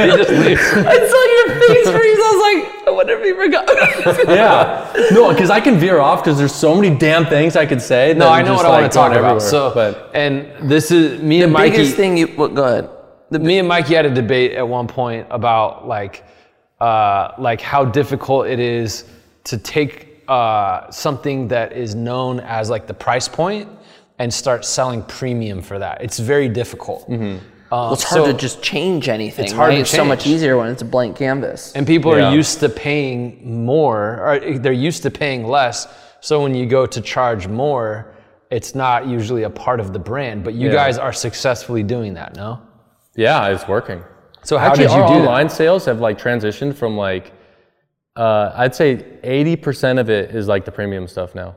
He just leaves. I saw your face freeze. I was like, I wonder if he forgot. yeah, no, because I can veer off because there's so many damn things I could say. No, I know just, what I want to talk about. So, but and this is me and Mikey. the Mikey. biggest thing you, well, go ahead. The, me and Mikey had a debate at one point about like uh, like how difficult it is to take uh, something that is known as like the price point and start selling premium for that. It's very difficult. Um, Well, it's hard so- to just change anything. It's hard right? to It's so much easier when it's a blank canvas. and people Yeah. are used to paying more, or they're used to paying less. So when you go to charge more, it's not usually a part of the brand. But you Yeah. guys are successfully doing that, no? yeah, it's working. So how Actually, did you our do that? online sales have like transitioned from like, uh, I'd say 80% of it is like the premium stuff now.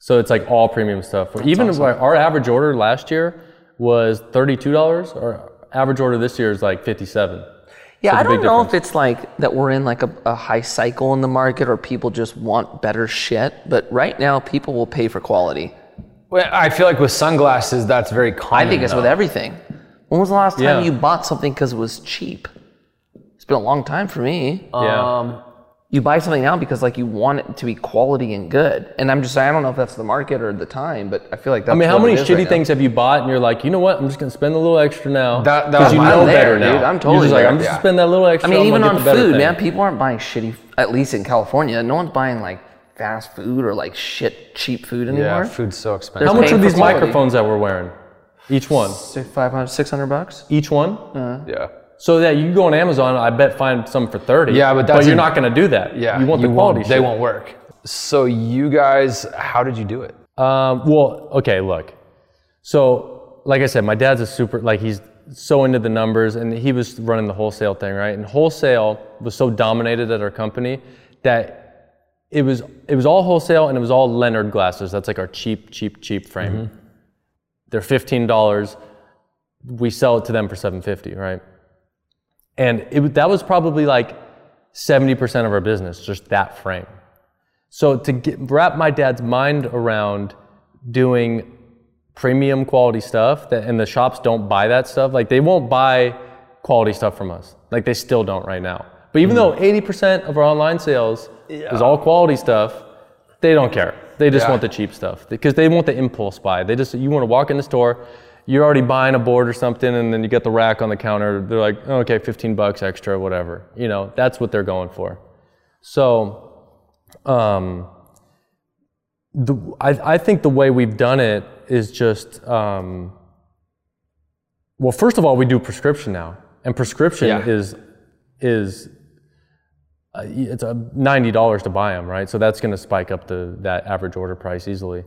So it's like all premium stuff. Even like our average order last year was $32. Our average order this year is like 57. Yeah, So I it's a big don't know difference. if it's like that we're in like a, a high cycle in the market or people just want better shit. But right now, people will pay for quality. Well, I feel like with sunglasses, that's very common. I think it's with everything. When was the last time Yeah. you bought something because it was cheap? It's been a long time for me. Yeah. Um, you buy something now because like you want it to be quality and good. And I'm just saying, I don't know if that's the market or the time, but I feel like that's I mean, how what many shitty right now. things have you bought and you're like, you know what? I'm just gonna spend a little extra now. That- that because was you know I'm there, better now. dude. I'm You're totally just like, there, I'm just yeah. gonna spend that little extra. I mean, even on get the better food, thing. man, people aren't buying shitty. At least in California, no one's buying like fast food or like shit cheap food anymore. Yeah, food's so expensive. How much are these quality. microphones that we're wearing? Each one. Six, 500, 600 bucks. Each one. Uh-huh. yeah. So that you can go on Amazon, I bet find some for thirty. Yeah, but that's you're a- not gonna do that. Yeah, you want the quality. They won't work. So you guys, how did you do it? Um, well, okay, look. So, like I said, my dad's a super, like, he's so into the numbers and he was running the wholesale thing, right? And wholesale was so dominated at our company that it was, it was all wholesale and it was all Leonard glasses. That's like our cheap, cheap, cheap frame. They're $15. We sell it to them for 750 right? And it, that was probably like 70% of our business, just that frame. So to get, wrap my dad's mind around doing premium quality stuff that and the shops don't buy that stuff, like they won't buy quality stuff from us. Like they still don't right now. But even hmm. though 80% of our online sales is all quality stuff, they don't care. They just Yeah. want the cheap stuff because they want the impulse buy. They just you want to walk in the store, you're already buying a board or something, and then you get the rack on the counter. They're like, oh, okay, 15 bucks extra, whatever. You know, that's what they're going for. So, um, the, I, I think the way we've done it is just, um, well, first of all, we do prescription now, and prescription Yeah. is is uh, it's a ninety dollars to buy them, right? So that's going to spike up the that average order price easily.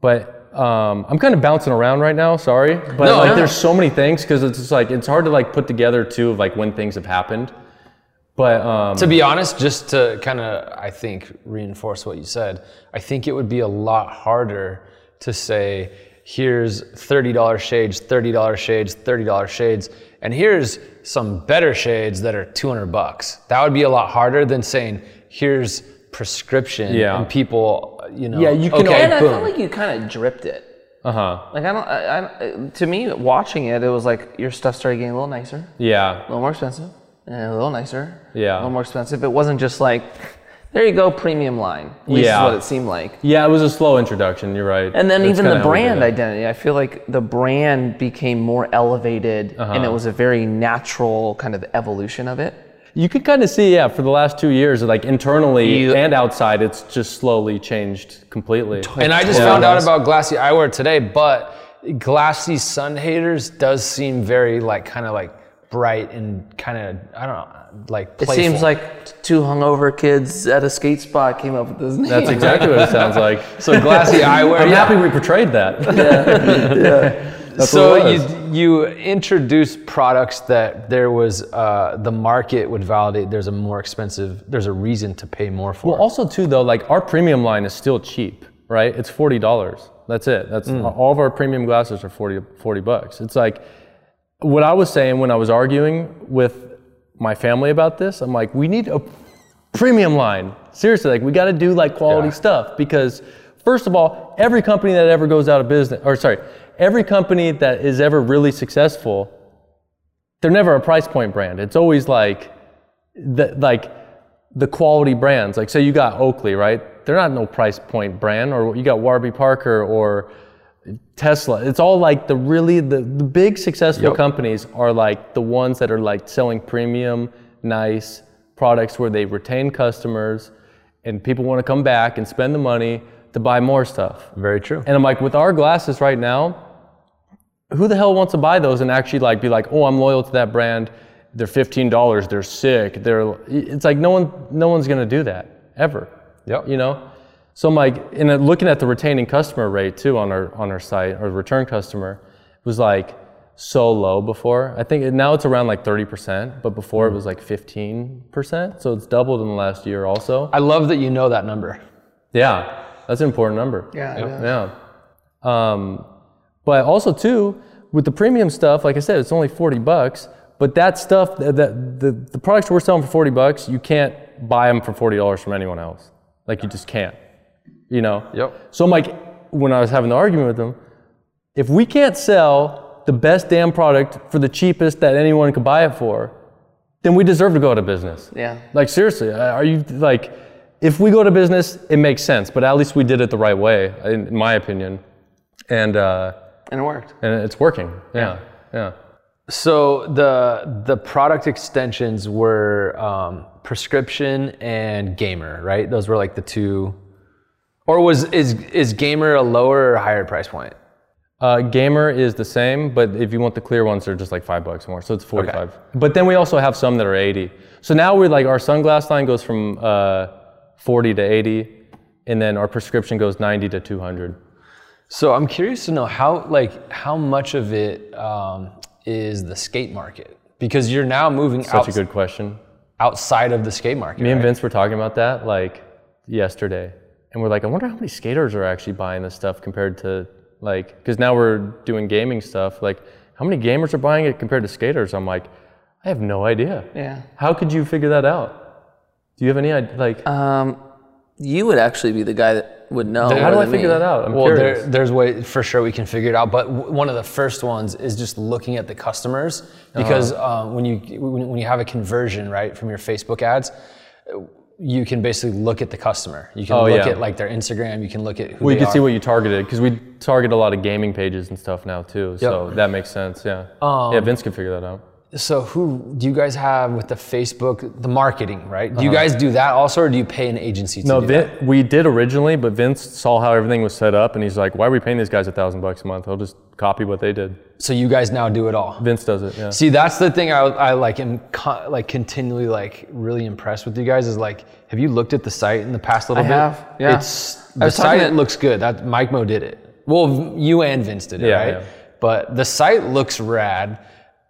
But um, I'm kind of bouncing around right now. Sorry, but No, like no. there's so many things because it's just like it's hard to like put together too of like when things have happened. But um, To be honest, just to kind of, I think, reinforce what you said, I think it would be a lot harder to say, here's $30 shades, $30 shades, $30 shades, and here's some better shades that are 200 bucks. That would be a lot harder than saying, here's prescription Yeah. and people, you know, Yeah, you can okay, And I boom. felt like you kind of dripped it. uh huh, Like I don't. I, I, to me, watching it, it was like your stuff started getting a little nicer, yeah, a little more expensive, and a little nicer. Yeah. A little more expensive. It wasn't just like, there you go, premium line. At least Yeah. is what it seemed like. yeah. It was a slow introduction. You're right. And then That's even the how we did brand it. identity, I feel like the brand became more elevated, Uh-huh. and it was a very natural kind of evolution of it. You could kind of see, yeah, for the last two years, like internally You- and outside, it's just slowly changed completely. And I just Yeah. found out about Glassy Eyewear today, but Glassy Sun Haters does seem very like kind of like bright and kind of I don't know like It seems like two hungover kids at a skate spot came up with this name. That's exactly what it sounds like. so Glassy Eyewear. I'm yeah. happy we portrayed that. That's so what it was. you you introduced products that there was uh, the market would validate. There's a more expensive. There's a reason to pay more for. Well, also too though, like our premium line is still cheap, right? It's forty dollars. That's it. That's all of our premium glasses are 40, 40 bucks. It's like what I was saying when I was arguing with my family about this. I'm like, we need a premium line. Seriously, like we got to do like quality Yeah. stuff because first of all, every company that ever goes out of business, or sorry, every company that is ever really successful, they're never a price point brand. It's always like the like the quality brands. Like say you got Oakley, right? They're not no price point brand, or you got Warby Parker or Tesla. It's all like the really the, the big successful Yep. companies are like the ones that are like selling premium, nice products where they retain customers and people want to come back and spend the money to buy more stuff. Very true. And I'm like, with our glasses right now, who the hell wants to buy those and actually like be like, oh, I'm loyal to that brand. They're fifteen dollars. They're sick. They're. It's like no one, no one's gonna do that ever. Yep. You know. So I'm like, and then looking at the retaining customer rate too on our on our site, or return customer, was like so low before. I think it, now it's around like 30%, but before it was like 15%. So it's doubled in the last year also. I love that you know that number. Yeah, that's an important number. Yeah, Yep. yeah. Yeah. Um, but also too, with the premium stuff, like I said, it's only 40 bucks. But that stuff, that, that the, the products we're selling for 40 bucks, you can't buy them for $40 from anyone else. Like you just can't. You know? Yep. So I'm like, when I was having the argument with them, if we can't sell the best damn product for the cheapest that anyone could buy it for, then we deserve to go out of business. Yeah. Like seriously, are you like, if we go to business, it makes sense, but at least we did it the right way, in in my opinion, and uh, And it worked. and it's working. Yeah, yeah. So the the product extensions were um, prescription and gamer, right? Those were like the two. Or was is is gamer a lower or higher price point? Uh, gamer is the same, but if you want the clear ones, they're just like five bucks more, so it's forty-five. But then we also have some that are eighty. So now we're like our sunglass line goes from uh, forty to eighty, and then our prescription goes ninety to two hundred. So I'm curious to know how like how much of it um, is the skate market because you're now moving Such out, a good question. outside of the skate market. Me and right? Vince were talking about that like yesterday, and we're like, I wonder how many skaters are actually buying this stuff compared to like, because now we're doing gaming stuff. Like, how many gamers are buying it compared to skaters? I'm like, I have no idea. Yeah. How could you figure that out? Do you have any idea? Like, Um, you would actually be the guy that would know. how do I figure me. that out? I'm Well, curious. there, there's way for sure we can figure it out. But w- one of the first ones is just looking at the customers because Uh-huh. um, when you when, when you have a conversion right from your Facebook ads, you can basically look at the customer. You can Oh, look yeah. at like their Instagram. You can look at who well, you they can see what you targeted because we target a lot of gaming pages and stuff now too. So that makes sense. Yeah. yeah, Vince can figure that out. So who do you guys have with the Facebook the marketing right? Do Uh-huh. you guys do that also, or do you pay an agency to do that? No, do Vin, we did originally, but Vince saw how everything was set up, and he's like, "Why are we paying these guys a thousand bucks a month? I'll just copy what they did." So you guys now do it all. Vince does it. Yeah. See, that's the thing I, I like am co- like continually like really impressed with you guys is like, have you looked at the site in the past little I bit? have, yeah. It's the site to- looks good. That Mike Mo did it. Well, you and Vince did it, Yeah, right? yeah. But the site looks rad.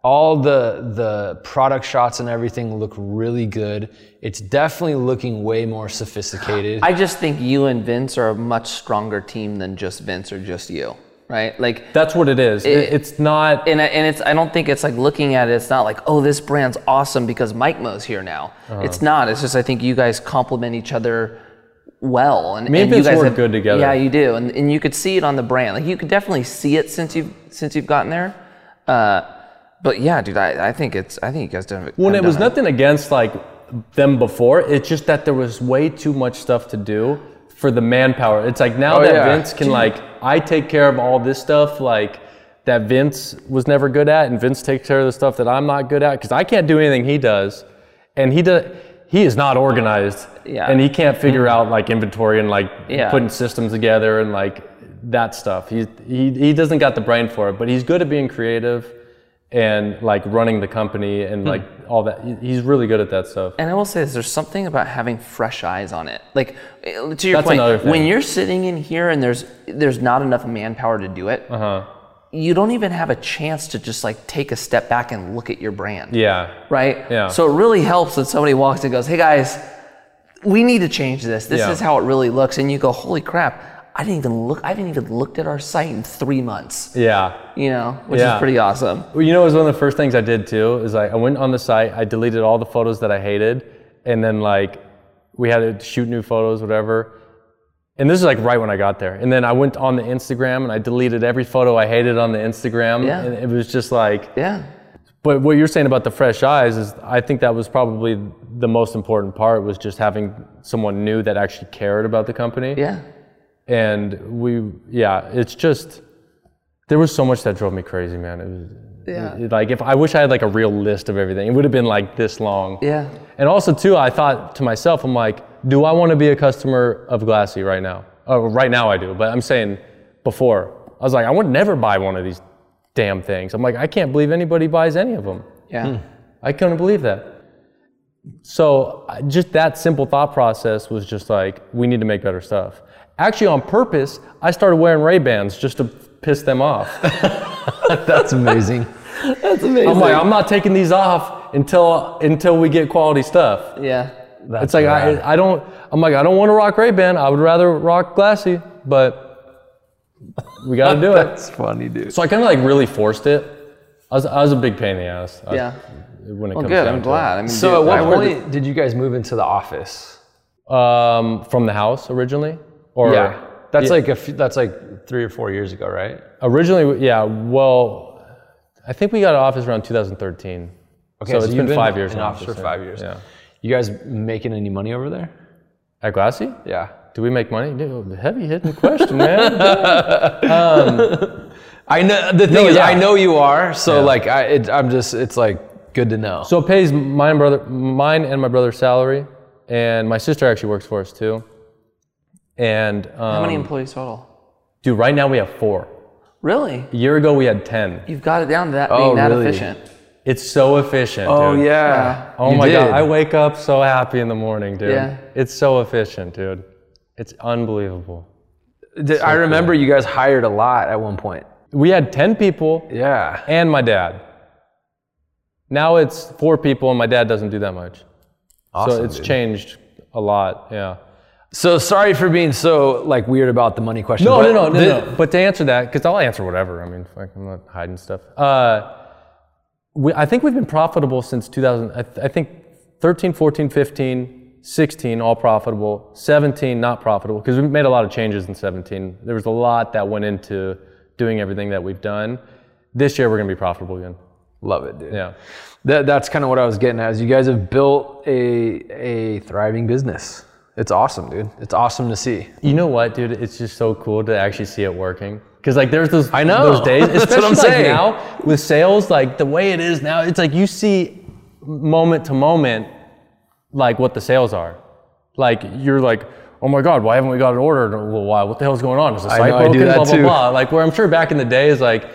All the the product shots and everything look really good. It's definitely looking way more sophisticated. I just think you and Vince are a much stronger team than just Vince or just you, right? Like, That's what it is. It- it's not. and, and it's I don't think it's like looking at it. It's not like oh this brand's awesome because Mike Mo's here now. Uh-huh. It's not. It's just I think you guys complement each other well. And, Me and and you Vince guys work have- good together. Yeah, you do, and and you could see it on the brand. Like you could definitely see it since you've since you've gotten there. Uh, but yeah, dude, I, I think it's I think you guys done. when it was nothing against like them before, it's just that there was way too much stuff to do for the manpower. It's like now Oh, that yeah. Vince can like, I take care of all this stuff like that Vince was never good at, and Vince takes care of the stuff that I'm not good at because I can't do anything he does, and he does. He is not organized, Yeah. and he can't figure mm-hmm. out like inventory and like Yeah. putting systems together and like that stuff. He he he doesn't got the brain for it, but he's good at being creative and like running the company and like all that. He's really good at that stuff. And I will say is there's something about having fresh eyes on it. Like eh, to your That's point, another thing. when you're sitting in here and there's there's not enough manpower to do it, Uh-huh. you don't even have a chance to just like take a step back and look at your brand. Yeah. Right? Yeah. So it really helps when somebody walks in and goes, Hey guys, we need to change this. This Yeah. is how it really looks. And you go, Holy crap, I didn't even look I haven't even looked at our site in three months. Yeah. You know, which Yeah. is pretty awesome. Well, you know, it was one of the first things I did too. Is like I went on the site, I deleted all the photos that I hated, and then like we had to shoot new photos, whatever. And this is like right when I got there. And then I went on the Instagram and I deleted every photo I hated on the Instagram. Yeah. And it was just like, Yeah. But what you're saying about the fresh eyes is, I think that was probably the most important part was just having someone new that actually cared about the company. Yeah. And we, yeah, it's just there was so much that drove me crazy, man. It was Yeah. it- like if I wish I had like a real list of everything, it would have been like this long. Yeah. And also too, I thought to myself, I'm like, do I want to be a customer of Glassy right now? Oh, right now I do, but I'm saying before, I was like, I would never buy one of these damn things. I'm like, I can't believe anybody buys any of them. Yeah. Hmm. I couldn't believe that. So just that simple thought process was just like, we need to make better stuff. Actually, on purpose, I started wearing Ray Bans just to piss them off. That's amazing. That's amazing. I'm like, I'm not taking these off until until we get quality stuff. yeah. That's It's like rad. I, I don't. I'm like I don't want to rock Ray Ban. I would rather rock Glassy, but we got to do it. That's funny, dude. So I kind of like really forced it. I was I was a big pain in the ass. I- Yeah. When it Well, comes good. down I'm to glad. I mean, So dude, at what point did you guys move into the office? Um, from the house originally, or yeah, that's Yeah. like a few, that's like three or four years ago, right? originally, yeah. Well, I think we got an office around 2013. Okay, so, it's you've been, five years in now. office for five years. Yeah. You guys making any money over there? At Glassy? Yeah. Do we make money? Dude, oh, heavy hitting question, man. Um, I know the thing No, is yeah. I know you are, so Yeah. like I it, I'm just it's like good to know. So it pays mine brother, mine and my brother's salary, and my sister actually works for us too. And um, How many employees total? dude, right now we have four. Really? A year ago we had ten. You've got it down to that Oh, being that really? efficient. It's so efficient. oh dude. yeah. Oh You my god. I wake up so happy in the morning, dude. Yeah. It's so efficient, dude. It's unbelievable. Did- I remember you guys hired a lot at one point. We had 10 people Yeah. and my dad. Now it's four people and my dad doesn't do that much. Awesome, so it's dude. changed a lot, yeah. So sorry for being so like weird about the money question. No, but no, no, no, the- no. But to answer that, because I'll answer whatever. I mean, fuck, I'm not hiding stuff. Uh, we, I think we've been profitable since 2000. I, th- I think 13, 14, 15, 16, all profitable. 17, not profitable, because we made a lot of changes in 17. There was a lot that went into doing everything that we've done. This year, we're going to be profitable again. Love it, dude. Yeah. That, that's kind of what I was getting at. Is you guys have built a a thriving business. It's awesome, dude. It's awesome to see. You know what, dude? It's just so cool to actually see it working. Cause like there's those I know. those days, That's especially what I'm like saying. now with sales, like the way it is now, it's like you see moment to moment, like what the sales are. Like you're like, oh my god, why haven't we got an order in a little while? What the hell's going on? Is the site know, broken? that blah blah too. blah. Like where I'm sure back in the days, like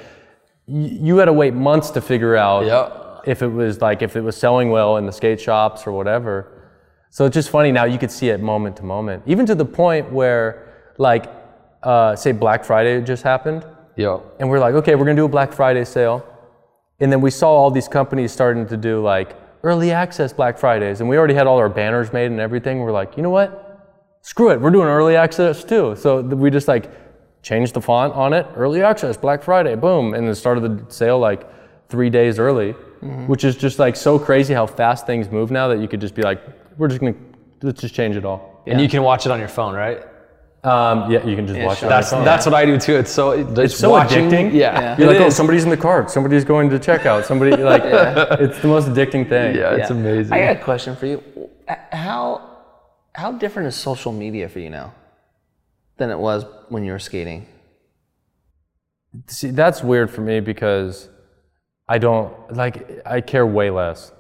you had to wait months to figure out Yep. if it was like if it was selling well in the skate shops or whatever. So it's just funny now you could see it moment to moment, even to the point where like uh, say Black Friday just happened, Yo. and we're like, okay, we're gonna do a Black Friday sale, and then we saw all these companies starting to do like early access Black Fridays, and we already had all our banners made and everything. We're like, you know what? Screw it, we're doing early access too. So we just like changed the font on it, early access Black Friday, boom, and then started the sale like three days early, which is just like so crazy how fast things move now that you could just be like, we're just gonna let's just change it all. And you can watch it on your phone, right? Um, yeah, you can just watch it. sure. on your That's phone. that's what I do too. It's so it's, so addicting. Yeah. Yeah. You're It like, oh, somebody's in the cart. Somebody's going to checkout. Somebody like, it's the most addicting thing. Yeah, it's Yeah. amazing. I got a question for you. How how different is social media for you now than it was when you were skating? See, that's weird for me because I don't like. I care way less.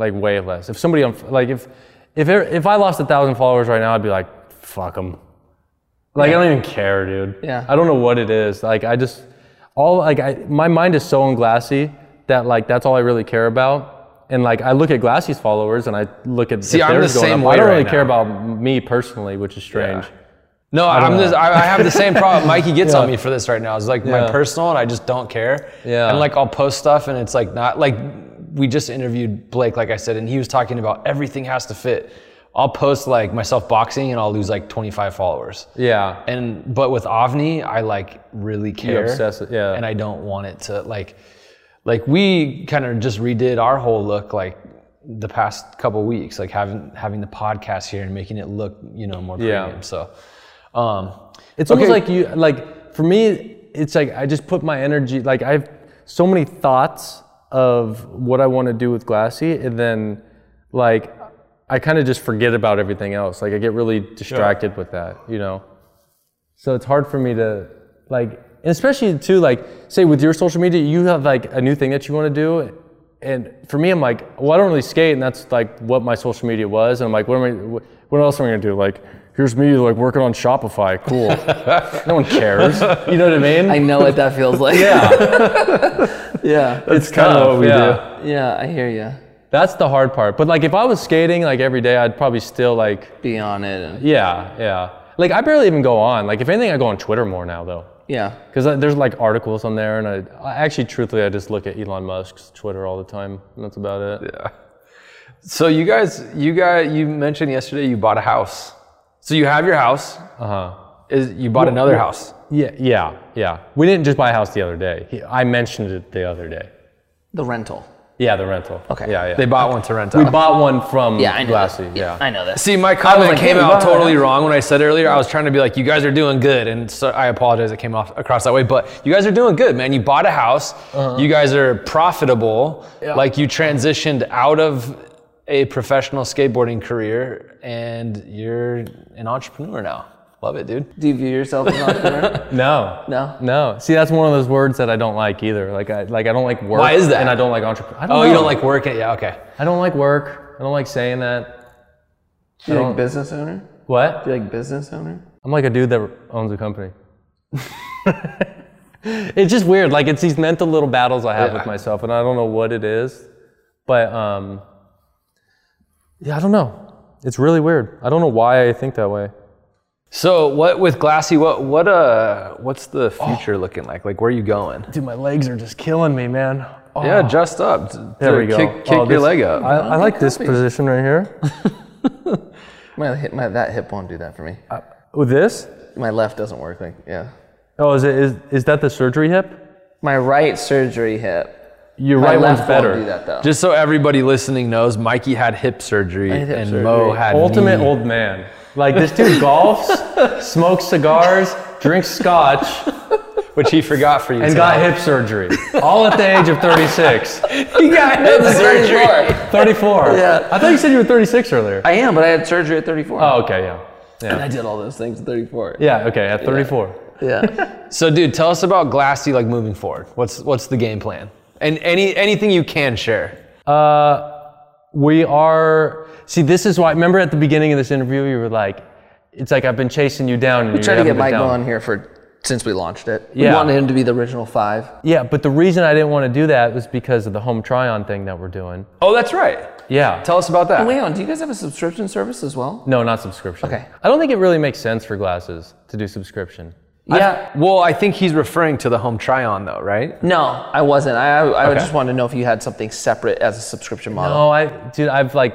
Like way less. If somebody on like if if er, if I lost a thousand followers right now, I'd be like, fuck them. Like I don't even care, dude. Yeah. I don't know what it is. Like I just all like I my mind is so on Glassy that like that's all I really care about. And like I look at Glassy's followers and I look at See, I'm the same way I don't right really care now. about me personally, which is strange. Yeah. No, I'm know. just, I, I have the same problem. Mikey gets on me for this right now. It's like my personal, and I just don't care. Yeah. And like I'll post stuff, and it's like not like we just interviewed Blake, like I said, and he was talking about everything has to fit. I'll post like myself boxing, and I'll lose like 25 followers. Yeah. And but with AVNI, I like really care. obsess it, yeah. And I don't want it to like, like we kind of just redid our whole look like the past couple weeks, like having having the podcast here and making it look you know more premium. Yeah. So. Um, It's almost like you like for me it's like I just put my energy like I have so many thoughts of what I want to do with Glassy and then like I kind of just forget about everything else. Like I get really distracted with that, you know. So it's hard for me to like and especially too like say with your social media you have like a new thing that you want to do and for me I'm like well I don't really skate and that's like what my social media was and I'm like what am I what- else am I going to do like here's me like working on Shopify cool no one cares you know what I mean I know what that feels like. yeah yeah. it's kinda tough, what we yeah. Yeah, I hear you. that's the hard part but like if I was skating like every day I'd probably still like Be on it and yeah yeah like I barely even go on like if anything I go on Twitter more now though yeah. Because there's like articles on there, and I, I actually, truthfully, I just look at Elon Musk's Twitter all the time, and that's about it. yeah. So you guys, you guys, you mentioned yesterday you bought a house. So you have your house. Uh huh. Is you bought another house? Yeah, yeah, yeah. We didn't just buy a house the other day. He, I mentioned it the other day. The rental. Yeah, the rental. Okay. Yeah, yeah. They bought one to rent we out. bought one from Yeah, I know. Glassy. that. Yeah. I know that. See, my comment like, came hey, out totally wrong when I said earlier. I was trying to be like, you guys are doing good, and so I apologize. It came off across that way, but you guys are doing good, man. You bought a house. Uh-huh. You guys are profitable. Like you transitioned out of a professional skateboarding career, and you're an entrepreneur now. Love it, dude. Do you view yourself as an entrepreneur? No. No? No. See, that's one of those words that I don't like either. Like I like I don't like work. Why is that? And I don't like entrepreneur. Oh, know. you don't like work? Yeah, okay. I don't like work. I don't like saying that. Do you I like don't- business owner? What? Do you like business owner? I'm like a dude that owns a company. it's just weird. Like it's these mental little battles I have Yeah. with myself, and I don't know what it is. But um, yeah, I don't know. It's really weird. I don't know why I think that way. So, what with Glassy? What what uh what's the future looking like? Like, where are you going? Dude, my legs are just killing me, man. Oh, Yeah, just up. there we go. Kick, kick Oh, your this- leg up. I, I like this position right here. My hip, my that hip won't do that for me. With this? My left doesn't work. Like, yeah. Oh, is it is is that the surgery hip? My right surgery hip. Your right one's better. won't do that though. Just so everybody listening knows, Mikey had hip surgery had hip and surgery. Mo had Ultimate knee. old man. Like this dude golfs, smokes cigars, drinks scotch, which he forgot for you. and got hip surgery. All at the age of 36. He got hip surgery. 34. Yeah. I thought you said you were 36 earlier. I am, but I had surgery at 34. Oh, okay, yeah. yeah. And I did all those things at 34. Yeah, okay, at 34. Yeah. So, dude, tell us about Glassy like moving forward. What's what's the game plan? And any anything you can share. Uh, we are, see, this is why, remember at the beginning of this interview, you were like, it's like I've been chasing you down. And we tried to get been Mike on here for since we launched it. Yeah. We wanted him to be the original five. Yeah, but the reason I didn't want to do that was because of the home try on thing that we're doing. Oh, that's right. Yeah. Tell us about that. Wait on, do you guys have a subscription service as well? No, not subscription. Okay. I don't think it really makes sense for glasses to do subscription. Yeah. Well, I think he's referring to the home try on though, right? no, I wasn't. I, I, I Okay. just wanted to know if you had something separate as a subscription model. No, I, dude, I've like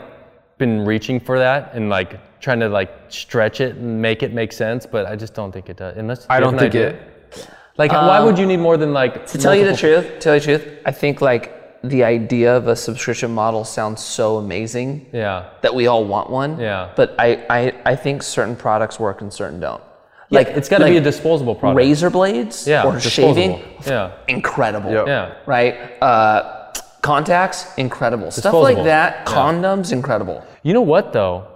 been reaching for that and like trying to like stretch it and make it make sense, but I just don't think it does. Unless I don't think idea. it. Like, why would you need more than like? To tell you the truth, to tell you the truth, I think like the idea of a subscription model sounds so amazing Yeah. that we all want one. Yeah. But I, I, I think certain products work and certain don't. Yeah, Like, it's got to like be a disposable product. razor blades Yeah, or disposable. shaving, Yeah. incredible. Yep. Yeah. Right? Uh, contacts, incredible. Stuff like Disposable. that, condoms, incredible. You know what though?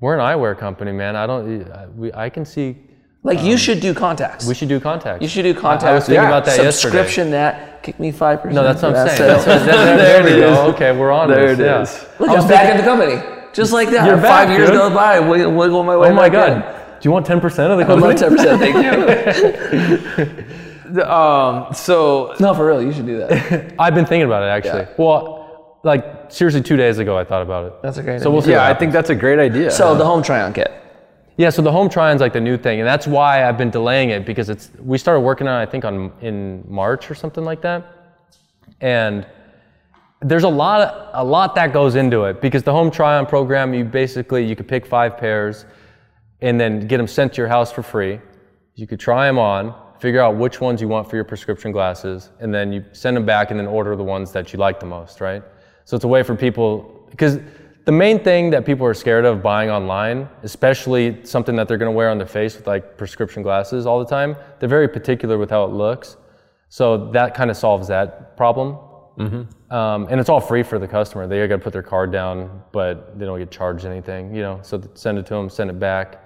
We're an eyewear company, man. I don't. I- We, I can see. Like you should do contacts. Um, We should do contacts. you should do contacts. I was thinking Yeah, about that yesterday. Subscription that, kick me 5%. No, that's what I'm saying. that That's what- there, there, we go. Okay, we're on There this. it yeah. is. Look, I I'm back in the company. Just like that. Five back, years dude. goes by, wiggle, wiggle my way Oh my back in. god. Do you want 10% of the I'm company? 10%, thank you. Um, so no, for real, you should do that. I've been thinking about it actually. Yeah. Well, like seriously, two days ago I thought about it. That's a great So we'll idea. see. yeah, I think that's a great idea. So the home try-on kit. Yeah, so the home try-on's like the new thing, and that's why I've been delaying it because it's we started working on it I think on in March or something like that, and there's a lot a lot that goes into it because the home try-on program you basically you could pick five pairs, and then get them sent to your house for free. You could try them on, figure out which ones you want for your prescription glasses, and then you send them back and then order the ones that you like the most, right? So it's a way for people because the main thing that people are scared of buying online, especially something that they're going to wear on their face with like prescription glasses all the time, they're very particular with how it looks. So that kind of solves that problem. Um, and it's all free for the customer. They got to put their card down, but they don't get charged anything, you know. So send it to them, send it back.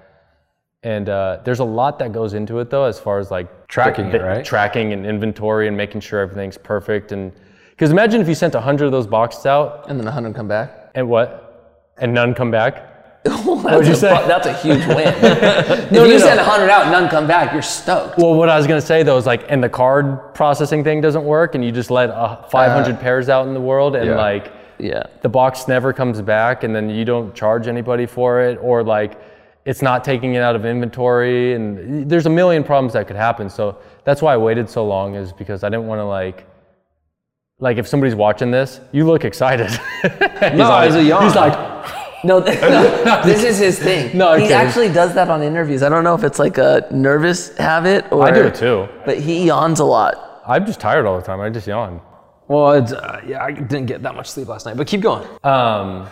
And uh, there's a lot that goes into it though, as far as like Tracking the- it, right? Tracking and inventory and making sure everything's perfect. And because imagine if you sent hundred of those boxes out And then 100 come back. and what, and none come back. What'd you say? That's a huge win. if no, you no. send 100 out and none come back, you're stoked. Well, what I was gonna say though is like, and the card processing thing doesn't work, and you just let uh, 500 pairs out in the world, and Yeah. like Yeah. the box never comes back, and then you don't charge anybody for it, or like it's not taking it out of inventory, and there's a million problems that could happen. So that's why I waited so long, is because I didn't want to like. Like if somebody's watching this, you look excited. He's No, like- as a yawn. He's like, No, th- no, this is his thing. No, he okay. actually does that on interviews. I don't know if it's like a nervous habit or. I do it too. But he yawns a lot. I'm just tired all the time. I just yawn. Well, it's, uh, yeah, I didn't get that much sleep last night, but keep going. Um,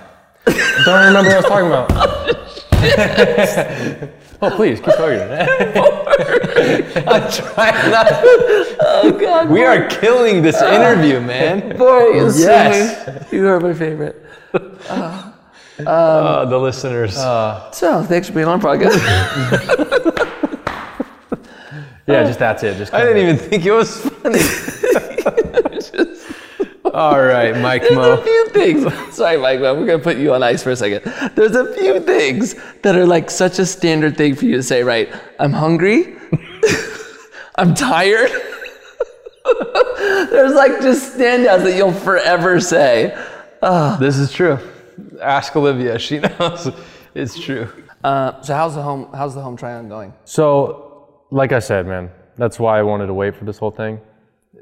don't remember what I was talking about. oh, please keep talking. I'm trying not. Oh God, we are killing this interview, man. Boy, Yes. you are my favorite. Uh, um, uh, the listeners. Uh, so thanks for being on podcast. yeah, just that's it. Just I didn't even think it was funny. All right, Mike There's a few things. Sorry, Mike, but we're gonna put you on ice for a second. There's a few things that are like such a standard thing for you to say, right? I'm hungry. I'm tired. There's like just standouts that you'll forever say. This is true. Ask Olivia. She knows. It's true. Uh, so how's the home? How's the home try on going? So, like I said, man, that's why I wanted to wait for this whole thing,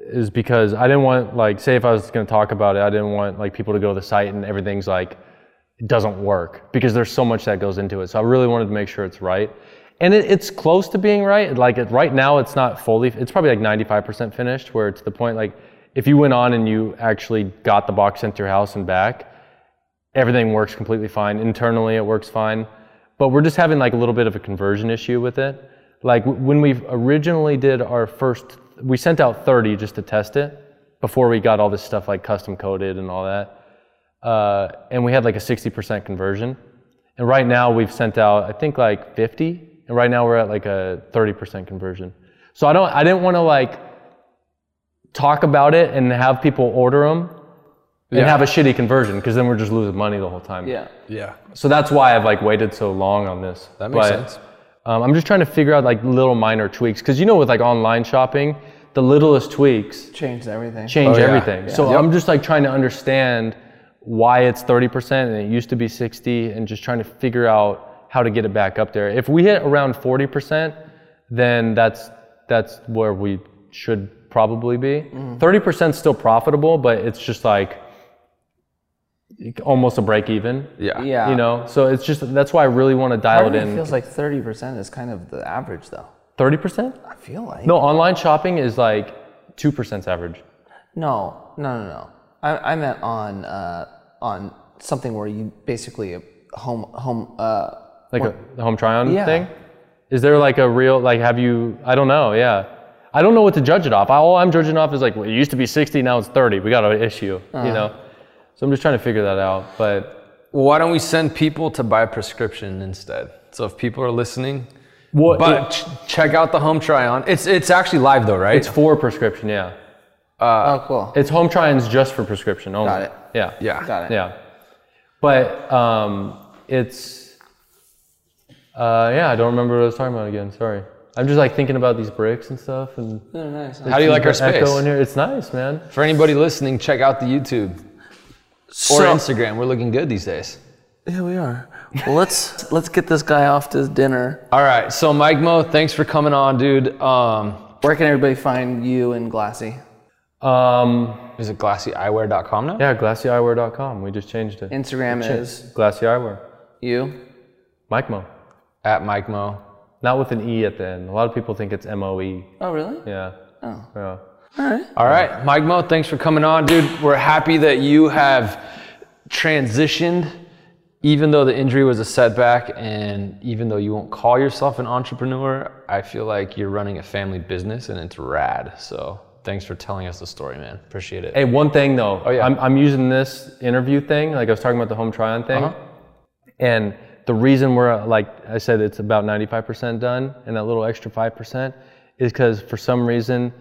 is because I didn't want like, say, if I was going to talk about it, I didn't want like people to go to the site and everything's like, it doesn't work because there's so much that goes into it. So I really wanted to make sure it's right, and it, it's close to being right. Like it, right now, it's not fully. It's probably like 95% finished, where it's the point like if you went on and you actually got the box sent to your house and back, everything works completely fine. Internally, it works fine. But we're just having like a little bit of a conversion issue with it. Like when we originally did our first, we sent out 30 just to test it before we got all this stuff like custom coded and all that. Uh, and we had like a 60% conversion. And right now we've sent out, I think like 50. And right now we're at like a 30% conversion. So I don't, I didn't want to like talk about it and have people order them and Yeah. have a shitty conversion because then we're just losing money the whole time. Yeah. Yeah. So that's why I've like waited so long on this. That makes But, sense. Um, I'm just trying to figure out like little minor tweaks because you know with like online shopping, the littlest tweaks Changed everything. change Oh, yeah. everything. So Yep. I'm just like trying to understand why it's 30% and it used to be 60 and just trying to figure out how to get it back up there. If we hit around 40%, then that's that's where we should probably be. Mm. 30% is still profitable, but it's just like almost a break even. Yeah. Yeah. You know, so it's just that's why I really want to dial Part it of me in. feels like 30% is kind of the average, though. 30%? I feel like. No, online shopping is like 2% average. No, no, no, no. I, I meant on uh, on something where you basically a home home. Uh, Like a, home try on Yeah. thing? Is there like a real, like, have you, I don't know, yeah. I don't know what to judge it off. All I'm judging off is like, well, it used to be 60, now it's 30. We got an issue, Uh-huh. you know? So I'm just trying to figure that out. But Well, why don't we send people to buy a prescription instead? So if people are listening, what, but ch- check out the home try on. It's it's actually live though, right? it's for prescription, yeah. oh, cool. It's home try-ons just for prescription only. Got it. Yeah. yeah. Got it. Yeah. But um, it's, uh, yeah, I don't remember what I was talking about again. Sorry. I'm just like thinking about these bricks and stuff. And Oh, nice. How do you like our the echo space? in here. It's nice, man. For anybody listening, check out the YouTube or Instagram. We're looking good these days. Yeah, we are. Well, let's let's get this guy off to dinner. All right. So Mike Mo, thanks for coming on, dude. Um, Where can everybody find you and Glassy? Um, is it glassyeyewear.com now? yeah, glassyeyewear.com. We just changed it. Instagram is Glassy Eyewear. you. Mike Mo. At Mike Mo. Not with an E at the end. A lot of people think it's M O E. Oh, really? Yeah. Oh. Yeah. All right. All right, Mike Mo, thanks for coming on, dude. We're happy that you have transitioned, even though the injury was a setback, and even though you won't call yourself an entrepreneur, I feel like you're running a family business and it's rad. So thanks for telling us the story, man. Appreciate it. Hey, one thing though. Oh, yeah. I'm, I'm using this interview thing, like I was talking about the home try-on thing. Uh-huh. And the reason we're, like I said, it's about 95% done, and that little extra 5% is because for some reason,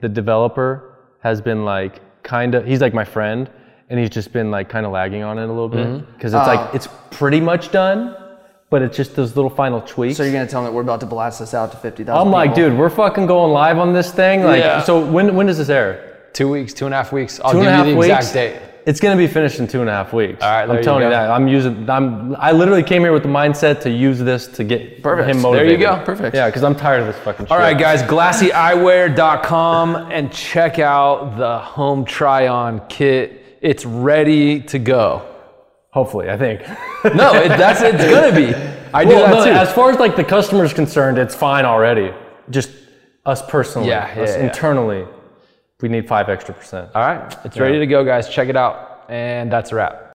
the developer has been like, kind of, he's like my friend, and he's just been like kind of lagging on it a little Mm-hmm. bit. Because it's like, it's pretty much done, but it's just those little final tweaks. So you're gonna tell them that we're about to blast this out to fifty thousand. I'm like, dude, we're fucking going live on this thing. Like, Yeah. so when when does this air? Two weeks, two and a half weeks. I'll Two and give a half you the weeks. exact date. It's gonna be finished in two and a half weeks. All right, I'm telling you, go. that. I'm using. I'm. I literally came here with the mindset to use this to get Perfect. him motivated. There you go. Perfect. Yeah, because I'm tired of this fucking. All shit. right, guys, glassyeyewear.com and check out the home try on It's ready to go. Hopefully, I think. No, it, that's it's gonna be. I do Well, that no, too. as far as like the customer's concerned, it's fine already. Just us personally, Yeah, yeah, us yeah. internally. We need five extra percent. All right, it's ready to go, guys. Check it out, and that's a wrap.